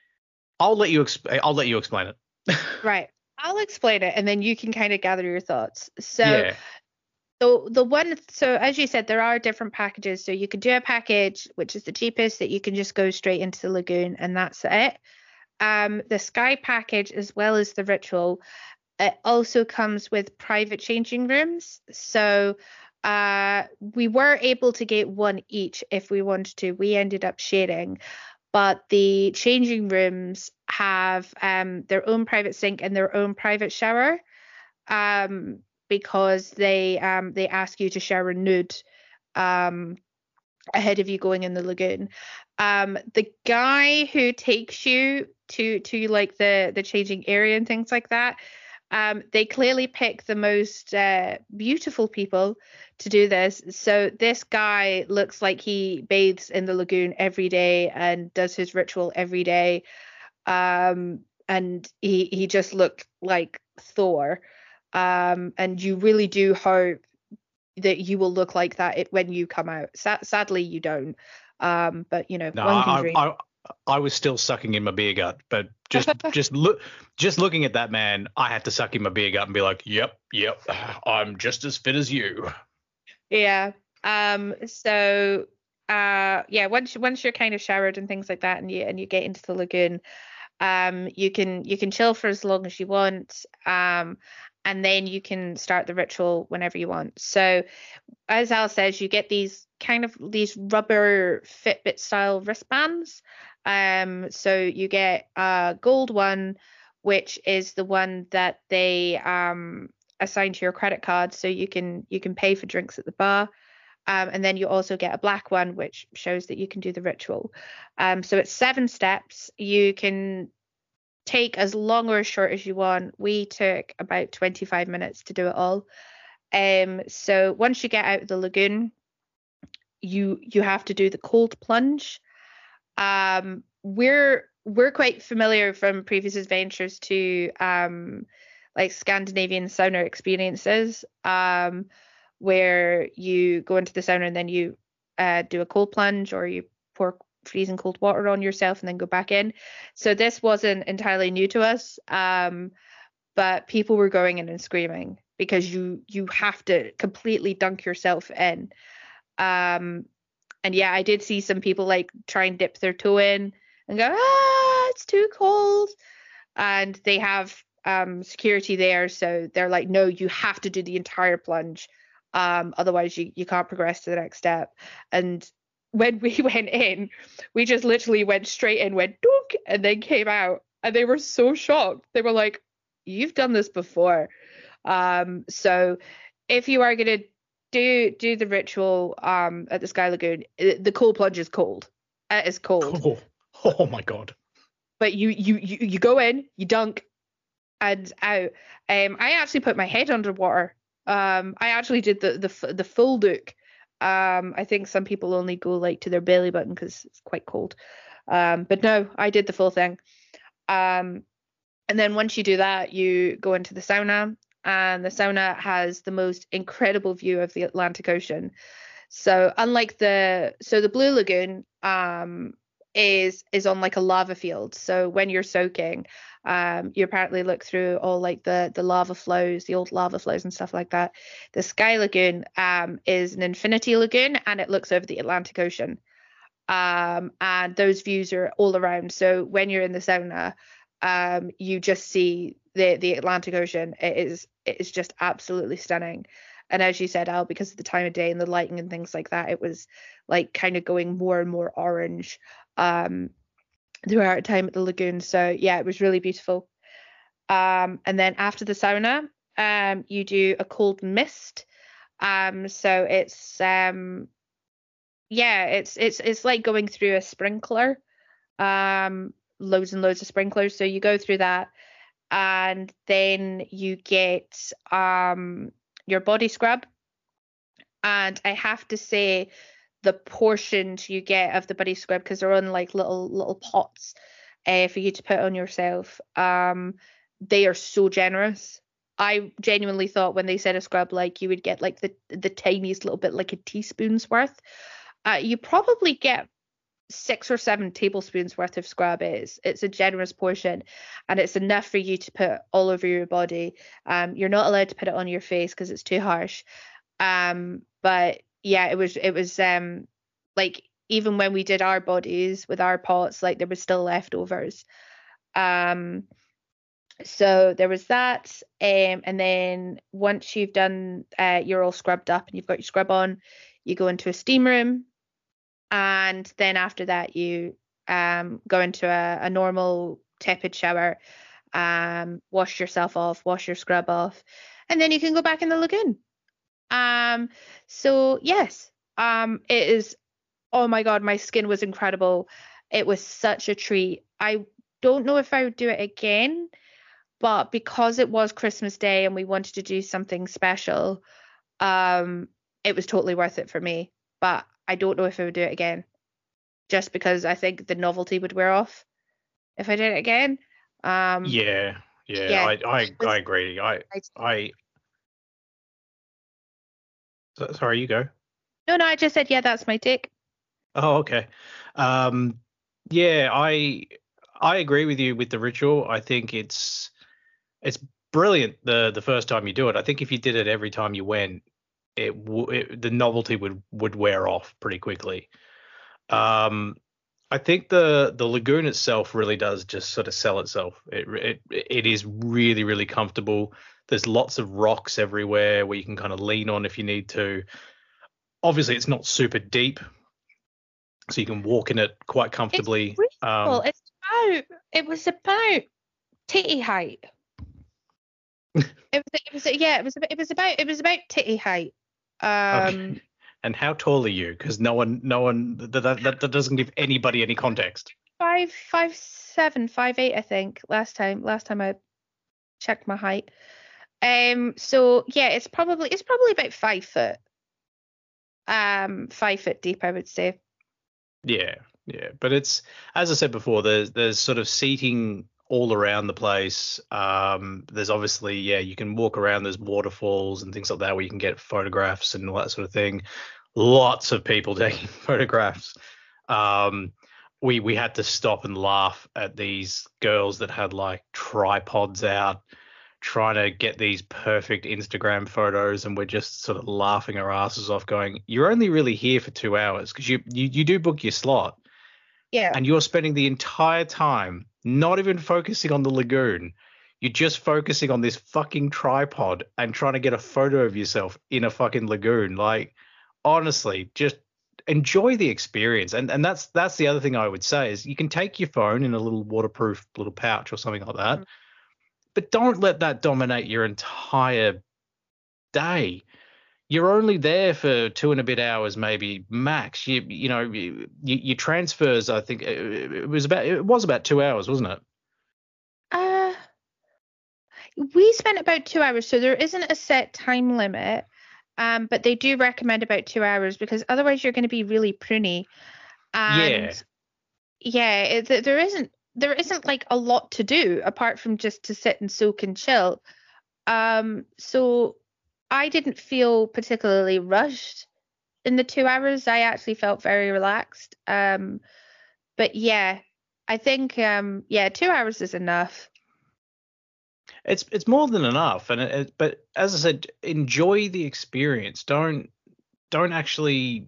(sighs) I'll let you exp- I'll let you explain it. (laughs) right. I'll explain it and then you can kind of gather your thoughts. So yeah. the the one so as you said there are different packages so you could do a package which is the cheapest that you can just go straight into the lagoon and that's it um the sky package as well as the ritual it also comes with private changing rooms. So uh we were able to get one each if we wanted to. We ended up sharing. But the changing rooms have um their own private sink and their own private shower um because they um they ask you to shower nude um ahead of you going in the lagoon. Um the guy who takes you to to like the the changing area and things like that um they clearly pick the most uh, beautiful people to do this so this guy looks like he bathes in the lagoon every day and does his ritual every day um and he he just looked like thor um, and you really do hope that you will look like that when you come out. Sa- sadly, you don't. Um, but you know, No, one can I, dream. I, I was still sucking in my beer gut, but just (laughs) just look just looking at that man, I had to suck in my beer gut and be like, "Yep, yep, I'm just as fit as you." Yeah. Um. So, uh, yeah. Once once you're kind of showered and things like that, and you and you get into the lagoon, um, you can you can chill for as long as you want. Um, and then you can start the ritual whenever you want. So, as Al says, you get these kind of these rubber Fitbit style wristbands. Um, so you get a gold one, which is the one that they um assign to your credit card, so you can you can pay for drinks at the bar. Um, and then you also get a black one, which shows that you can do the ritual. Um, so it's seven steps. You can take as long or as short as you want. We took about 25 minutes to do it all. Um, so once you get out of the lagoon, you you have to do the cold plunge. Um, we're we're quite familiar from previous adventures to um, like Scandinavian sauna experiences, um, where you go into the sauna and then you uh, do a cold plunge or you pour freezing cold water on yourself and then go back in. So this wasn't entirely new to us, um, but people were going in and screaming because you you have to completely dunk yourself in. Um, and yeah, I did see some people like try and dip their toe in and go, ah, it's too cold. And they have um, security there, so they're like, no, you have to do the entire plunge. Um, otherwise you, you can't progress to the next step. And when we (laughs) went in, we just literally went straight in, went dunk, and then came out. And they were so shocked. They were like, You've done this before. Um, so if you are gonna do do the ritual um at the Sky Lagoon, the cold plunge is cold. It is cold. Oh, (laughs) oh my god. But you you you you go in, you dunk, and out. Um, I actually put my head underwater. Um, I actually did the the the full dunk. Um, I think some people only go like to their belly button because it's quite cold. Um, but no, I did the full thing. Um, and then once you do that, you go into the sauna, and the sauna has the most incredible view of the Atlantic Ocean. So unlike the so the Blue Lagoon um is is on like a lava field. So when you're soaking, um you apparently look through all like the the lava flows, the old lava flows and stuff like that. The Sky Lagoon um is an infinity lagoon and it looks over the Atlantic Ocean. Um and those views are all around. So when you're in the sauna, um you just see the the Atlantic Ocean. It is it is just absolutely stunning. And as you said, Al, because of the time of day and the lighting and things like that, it was like kind of going more and more orange um, throughout our time at the lagoon. So yeah, it was really beautiful. Um, and then after the sauna, um, you do a cold mist. Um, so it's um, yeah, it's it's it's like going through a sprinkler. Um, loads and loads of sprinklers. So you go through that, and then you get um your body scrub. And I have to say, the portions you get of the body scrub because they're on like little little pots uh, for you to put on yourself. Um, they are so generous. I genuinely thought when they said a scrub, like you would get like the the tiniest little bit, like a teaspoon's worth. Uh, you probably get six or seven tablespoons worth of scrub is it's a generous portion and it's enough for you to put all over your body um you're not allowed to put it on your face because it's too harsh um but yeah it was it was um like even when we did our bodies with our pots like there was still leftovers um so there was that um and then once you've done uh you're all scrubbed up and you've got your scrub on you go into a steam room and then after that you um, go into a, a normal tepid shower, um, wash yourself off, wash your scrub off, and then you can go back in the lagoon. Um, so yes, um, it is. Oh my god, my skin was incredible. It was such a treat. I don't know if I would do it again, but because it was Christmas Day and we wanted to do something special, um, it was totally worth it for me. But I don't know if I would do it again, just because I think the novelty would wear off if I did it again. Um, Yeah, yeah, yeah, I, I, I agree. I, I- Sorry, you go. no, no, I just said yeah, that's my take. Oh, okay. Um, yeah, I I agree with you with the ritual. I think it's it's brilliant the the first time you do it. I think if you did it every time you went, it, w- it the novelty would would wear off pretty quickly. Um, I think the the lagoon itself really does just sort of sell itself. It it it is really really comfortable. There's lots of rocks everywhere where you can kind of lean on if you need to. Obviously, it's not super deep, so you can walk in it quite comfortably. Well, Um, it's about it was about titty height. (laughs) it was it was yeah, it was about, it was about it was about titty height. Um okay. And how tall are you? Because no one, no one that, that that that doesn't give anybody any context. five five seven five eight I think last time last time I checked my height. Um so yeah it's probably it's probably about five foot. Um five foot deep I would say. Yeah, yeah. But it's as I said before, there's there's sort of seating all around the place. Um, there's obviously yeah, you can walk around. There's waterfalls and things like that where you can get photographs and all that sort of thing. Lots of people (laughs) taking photographs. Um, we we had to stop and laugh at these girls that had like tripods out trying to get these perfect Instagram photos and we're just sort of laughing our asses off going you're only really here for 2 hours because you, you you do book your slot Yeah. and you're spending the entire time not even focusing on the lagoon you're just focusing on this fucking tripod and trying to get a photo of yourself in a fucking lagoon like honestly just enjoy the experience and and that's that's the other thing i would say is you can take your phone in a little waterproof little pouch or something like that Mhm. But don't let that dominate your entire day you're only there for two and a bit hours maybe max you you know you, your transfers i think it, it was about it was about two hours wasn't it Uh, we spent about two hours, so there isn't a set time limit. Um, but they do recommend about two hours because otherwise you're going to be really pruny. And yeah, it, there isn't there isn't like a lot to do apart from just to sit and soak and chill. Um, so I didn't feel particularly rushed in the two hours. I actually felt very relaxed. Um, but yeah, I think um, yeah, two hours is enough. it's it's more than enough and it, it- but as i said enjoy the experience don't don't actually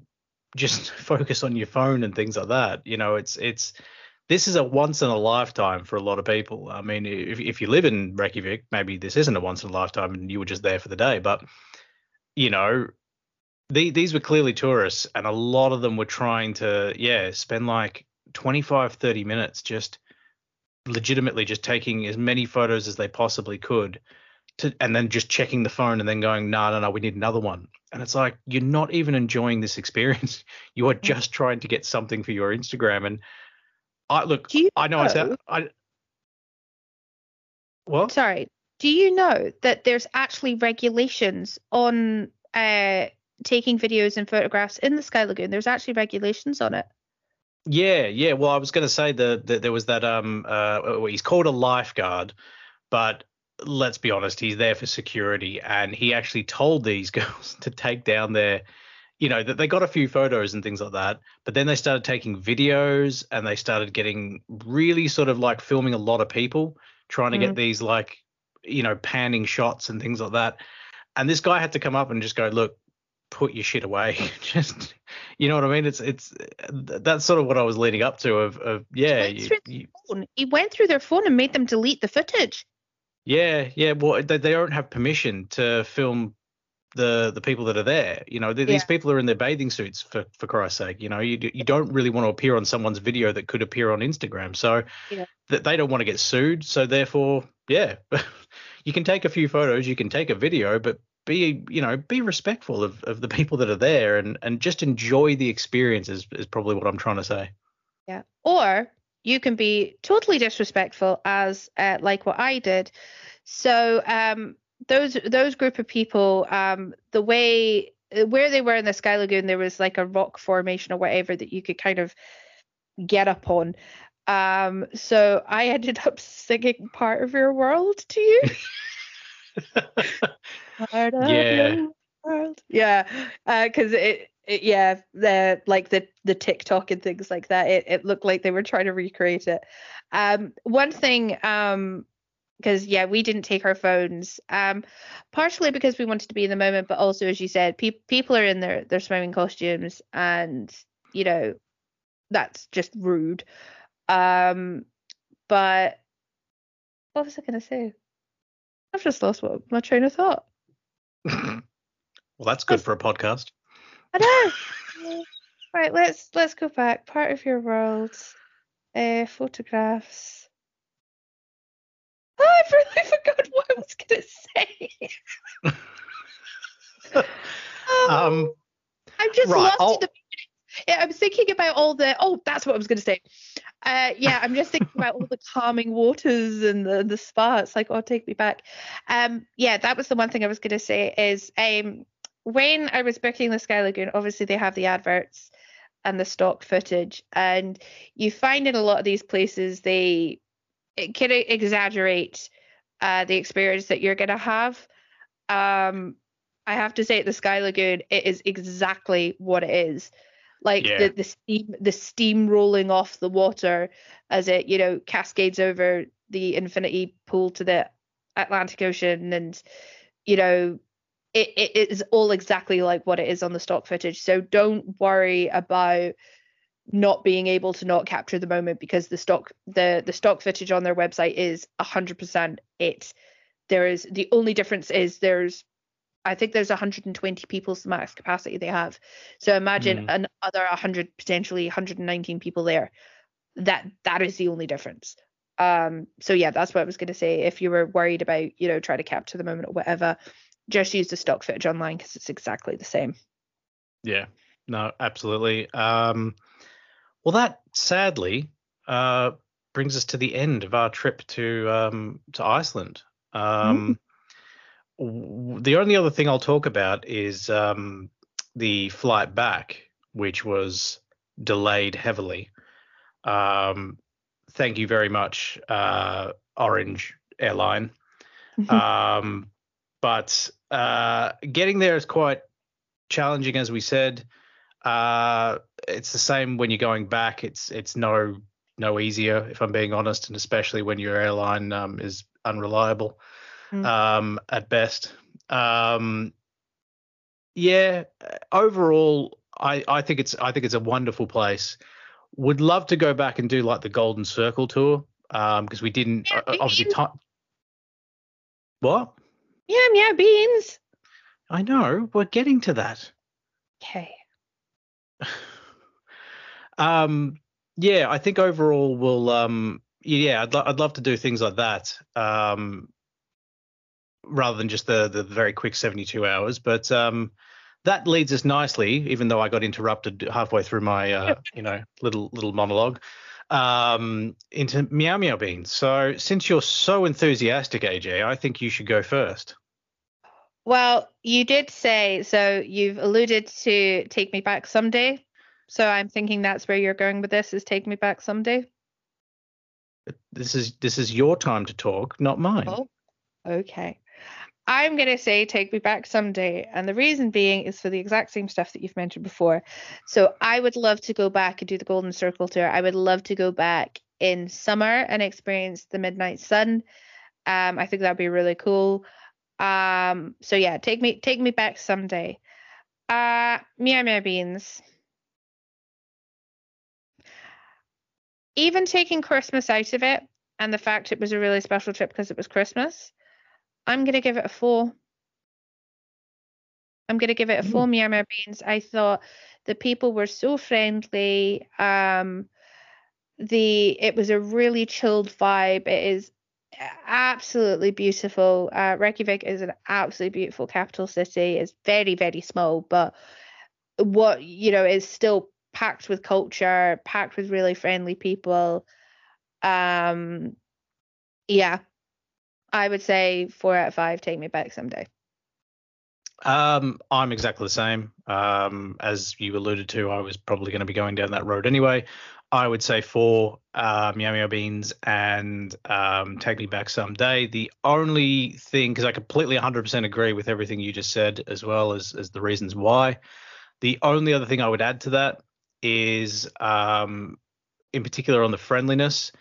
just (laughs) focus on your phone and things like that you know it's it's this is a once in a lifetime for a lot of people. I mean if, if you live in reykjavik maybe this isn't a once in a lifetime and you were just there for the day but you know the, these were clearly tourists and a lot of them were trying to yeah spend like 25 30 minutes just legitimately just taking as many photos as they possibly could to, and then just checking the phone and then going no no no we need another one. And it's like you're not even enjoying this experience. (laughs) You are mm. just trying to get something for your instagram and i look Do you i know i know- sound i What? Sorry. Do you know that there's actually regulations on uh, taking videos and photographs in the Sky Lagoon? There's actually regulations on it. Yeah, yeah. Well, I was going to say that the, there was that um uh he's called a lifeguard, but let's be honest, he's there for security, and he actually told these (laughs) girls to take down their, you know, that they got a few photos and things like that, but then they started taking videos and they started getting really sort of like filming a lot of people trying to Mm. get these like, you know, panning shots and things like that. And this guy had to come up and just go, look, put your shit away. (laughs) just, you know what I mean? It's it's that's sort of what I was leading up to. Of of yeah, went you, you, He went through their phone and made them delete the footage. yeah, yeah. Well, they, they don't have permission to film the the people that are there. You know, th- these people are in their bathing suits for for Christ's sake. You know, you you don't really want to appear on someone's video that could appear on Instagram. So Yeah. that they don't want to get sued. So therefore, yeah, (laughs) you can take a few photos, you can take a video, but be you know be respectful of, of the people that are there and and just enjoy the experience is, is probably what I'm trying to say. Yeah. Or you can be totally disrespectful as uh, like what I did. So um those those group of people um the way where they were in the Sky Lagoon there was like a rock formation or whatever that you could kind of get up on. Um so I ended up singing part of your world to you. (laughs) Part of Yeah. your world. Yeah. Uh cuz it it, yeah, the like the the TikTok and things like that. It it looked like they were trying to recreate it. Um, one thing, um, because yeah, we didn't take our phones. Um, partially because we wanted to be in the moment, but also as you said, pe- people are in their their swimming costumes, and you know, that's just rude. Um, but what was I gonna say? I've just lost what my train of thought. (laughs) well, that's good for a podcast. I know. (laughs) right, let's let's go back. Part of your world. Uh, photographs. Oh, I really (laughs) forgot what I was gonna say. Oh, (laughs) Um, I'm just right, lost the. Yeah, I was thinking about all the. Oh, that's what I was gonna say. Uh, yeah, I'm just thinking about all the (laughs) calming waters and the the spa. It's like, oh, take me back. Um, yeah, that was the one thing I was gonna say is um when I was booking the Sky Lagoon, obviously they have the adverts and the stock footage, and you find in a lot of these places they it can exaggerate uh, the experience that you're gonna have. Um, I have to say at the Sky Lagoon, it is exactly what it is. Like Yeah. the, the steam the steam rolling off the water as it, you know, cascades over the infinity pool to the Atlantic Ocean and you know it, it is all exactly like what it is on the stock footage. So don't worry about not being able to not capture the moment because the stock the the stock footage on their website is 100% it. There is the only difference is there's I think there's 120 people's max capacity they have. So imagine Mm. another 100 potentially 119 people there. That that is the only difference. Um so yeah, that's what I was going to say if you were worried about, you know, trying to capture the moment or whatever, just use the stock footage online because it's exactly the same. Yeah, no, absolutely. Um, well, that sadly uh, brings us to the end of our trip to um, to Iceland. Um, w- The only other thing I'll talk about is um, the flight back, which was delayed heavily. Um, thank you very much, uh, Orange Airline. um, but uh, getting there is quite challenging, as we said. Uh, it's the same when you're going back. It's it's no no easier, if I'm being honest, and especially when your airline um, is unreliable Mm. um, at best. Um, yeah, overall, I, I think it's I think it's a wonderful place. Would love to go back and do like the Golden Circle tour because we didn't Yeah, uh, obviously time. What? yeah, yeah, beans. I know we're getting to that. Okay. (laughs) um yeah i think overall we'll um yeah i'd, lo- I'd love to do things like that um rather than just the the very quick 72 hours but um that leads us nicely even though i got interrupted halfway through my uh you know little little monologue um, into Meow Meow Beans. So since you're so enthusiastic, AJ, I think you should go first. Well, you did say so. You've alluded to take me back someday. So I'm thinking that's where you're going with this. Is take me back someday. This is this is your time to talk, not mine. Oh, okay. I'm going to say take me back someday. And the reason being is for the exact same stuff that you've mentioned before. So I would love to go back and do the Golden Circle tour. I would love to go back in summer and experience the Midnight Sun. Um, I think that'd be really cool. Um, so yeah, take me take me back someday. Uh, Meow Meow Beans. Even taking Christmas out of it and the fact it was a really special trip because it was Christmas, I'm gonna give it a four. I'm gonna give it a four. Meow Meow Beans. I thought the people were so friendly. Um, the it was a really chilled vibe. It is absolutely beautiful. Uh, Reykjavik is an absolutely beautiful capital city. It's very very small, but what you know is still packed with culture, packed with really friendly people. Um, yeah, I would say four out of five. Take me back someday. Um, I'm exactly the same. Um, as you alluded to, I was probably going to be going down that road anyway. I would say four Meow Meow Beans and um, Take Me Back Someday. The only thing, because I completely 100% agree with everything you just said, as well as, as the reasons why. The only other thing I would add to that is, um, in particular, on the friendliness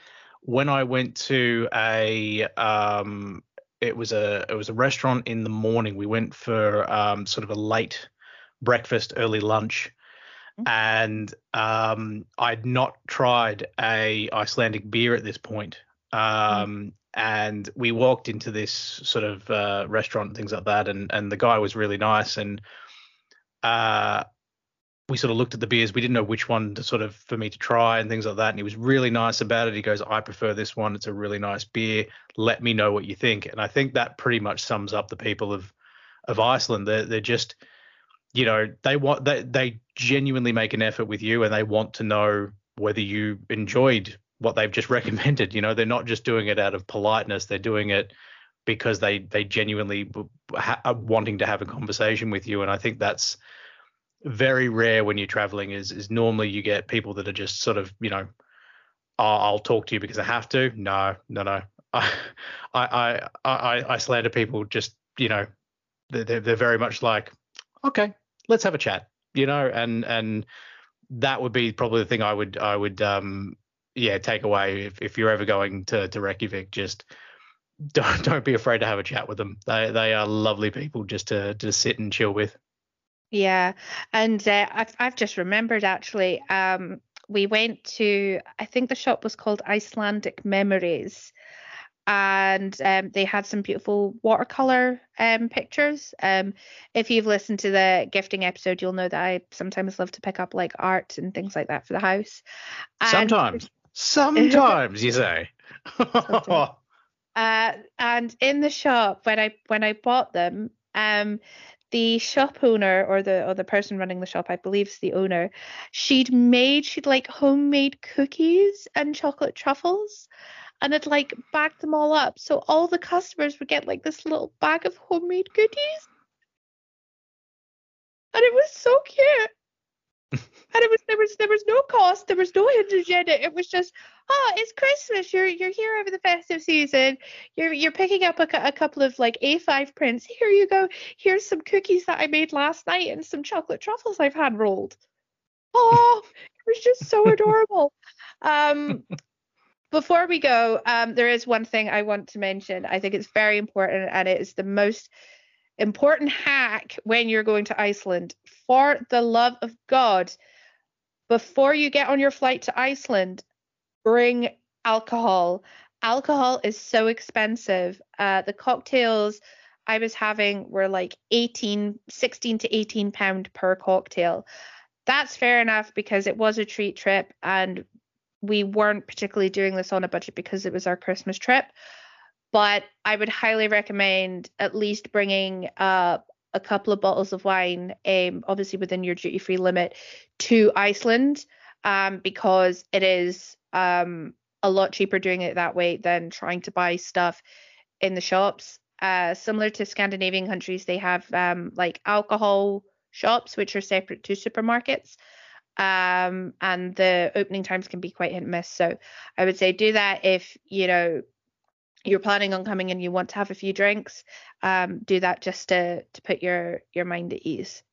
when I went to a um, it was a it was a restaurant in the morning. We went for um, sort of a late breakfast, early lunch, mm-hmm. and um, I'd not tried a Icelandic beer at this point. Mm-hmm. Um, and we walked into this sort of uh, restaurant and things like that, and and the guy was really nice, and uh, we sort of looked at the beers. We didn't know which one to sort of for me to try and things like that. And he was really nice about it. He goes, I prefer this one. It's a really nice beer. Let me know what you think. And I think that pretty much sums up the people of of Iceland. They're they're just, you know, they want they they genuinely make an effort with you and they want to know whether you enjoyed what they've just (laughs) recommended. You know, they're not just doing it out of politeness. They're doing it because they they genuinely ha- are wanting to have a conversation with you. And I think that's very rare when you're traveling is is normally you get people that are just sort of you know oh, I'll talk to you because I have to. No, no, no. (laughs) I I I Icelander people just you know they're they're very much like okay let's have a chat you know and and that would be probably the thing I would I would um yeah take away if if you're ever going to to Reykjavik just don't (laughs) don't be afraid to have a chat with them they they are lovely people just to to sit and chill with. Yeah, and uh, I've I've just remembered actually. Um, we went to I think the shop was called Icelandic Memories, and um, they had some beautiful watercolor um, pictures. Um, if you've listened to the gifting episode, you'll know that I sometimes love to pick up like art and things like that for the house. And sometimes, (laughs) sometimes you say. (laughs) uh, and in the shop when I when I bought them, um, the shop owner or the or the person running the shop, I believe is the owner, she'd made she'd like homemade cookies and chocolate truffles and had like bagged them all up. So all the customers would get like this little bag of homemade goodies. And it was so cute and it was there was there was no cost, there was no hidden agenda. It was just, oh, it's Christmas. You're you're here over the festive season. You're you're picking up a, a couple of like A5 prints. Here you go. Here's some cookies that I made last night and some chocolate truffles I've hand rolled. Oh, it was just so adorable. Um, before we go, um, there is one thing I want to mention. I think it's very important, and it is the most important hack when you're going to Iceland. For the love of God, before you get on your flight to Iceland, bring alcohol. Alcohol is so expensive. Uh, the cocktails I was having were like 18, 16 to 18 pound per cocktail. That's fair enough because it was a treat trip and we weren't particularly doing this on a budget because it was our Christmas trip but I would highly recommend at least bringing uh, a couple of bottles of wine, um, obviously within your duty free limit, to Iceland um, because it is um, a lot cheaper doing it that way than trying to buy stuff in the shops. Uh, similar to Scandinavian countries, they have um, like alcohol shops, which are separate to supermarkets. Um, and the opening times can be quite hit and miss. So I would say do that if you know you're planning on coming and you want to have a few drinks. Um, do that just to to put your your mind at ease.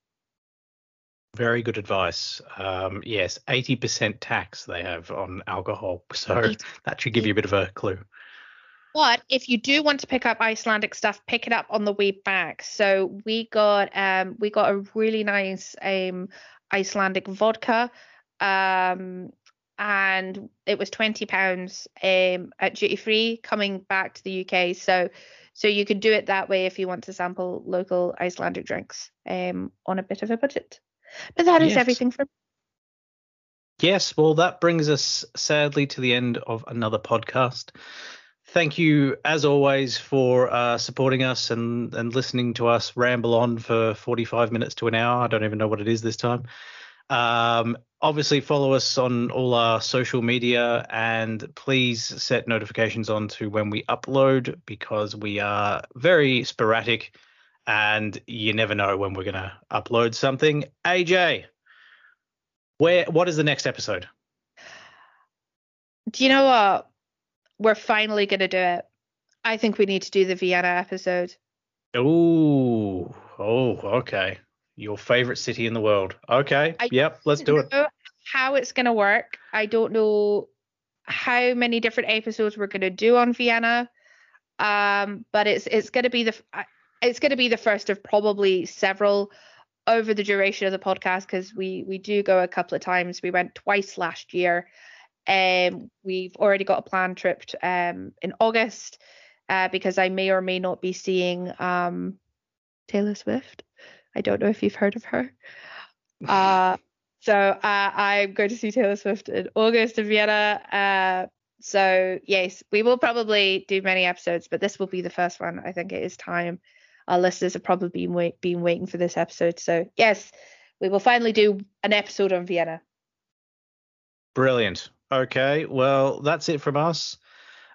Very good advice. Um, yes, 80% tax they have on alcohol. (laughs) So that should give you a bit of a clue. But if you do want to pick up Icelandic stuff, pick it up on the way back. So we got um we got a really nice um Icelandic vodka. Um and it was 20 pounds um at duty free coming back to the UK. So so you could do it that way if you want to sample local Icelandic drinks um on a bit of a budget. But that is Yes. everything for Yes, well, that brings us sadly to the end of another podcast. Thank you, as always, for uh, supporting us and, and listening to us ramble on for 45 minutes to an hour. I don't even know what it is this time. Um, obviously, follow us on all our social media and please set notifications on to when we upload because we are very sporadic and you never know when we're going to upload something. AJ, where what is the next episode? Do you know what? We're finally going to do it. I think we need to do the Vienna episode. Ooh, oh, okay. Your favorite city in the world. Okay. I yep, let's do it. don't know how it's going to work. I don't know how many different episodes we're going to do on Vienna. Um, but it's it's going to be the it's going to be the first of probably several over the duration of the podcast because we we do go a couple of times. We went twice last year. Um, we've already got a planned trip to, um in August uh, because I may or may not be seeing um Taylor Swift. I don't know if you've heard of her. (laughs) Uh, so uh, I'm going to see Taylor Swift in August in Vienna. Uh, so yes, we will probably do many episodes, but this will be the first one. I think it is time. Our listeners have probably been wait- been waiting for this episode. So yes, we will finally do an episode on Vienna. Brilliant. Okay, well, that's it from us.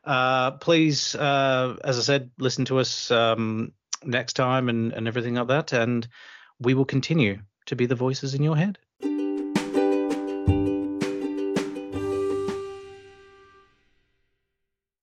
Uh, please, uh, as I said, listen to us um, next time and, and everything like that, and we will continue to be the voices in your head.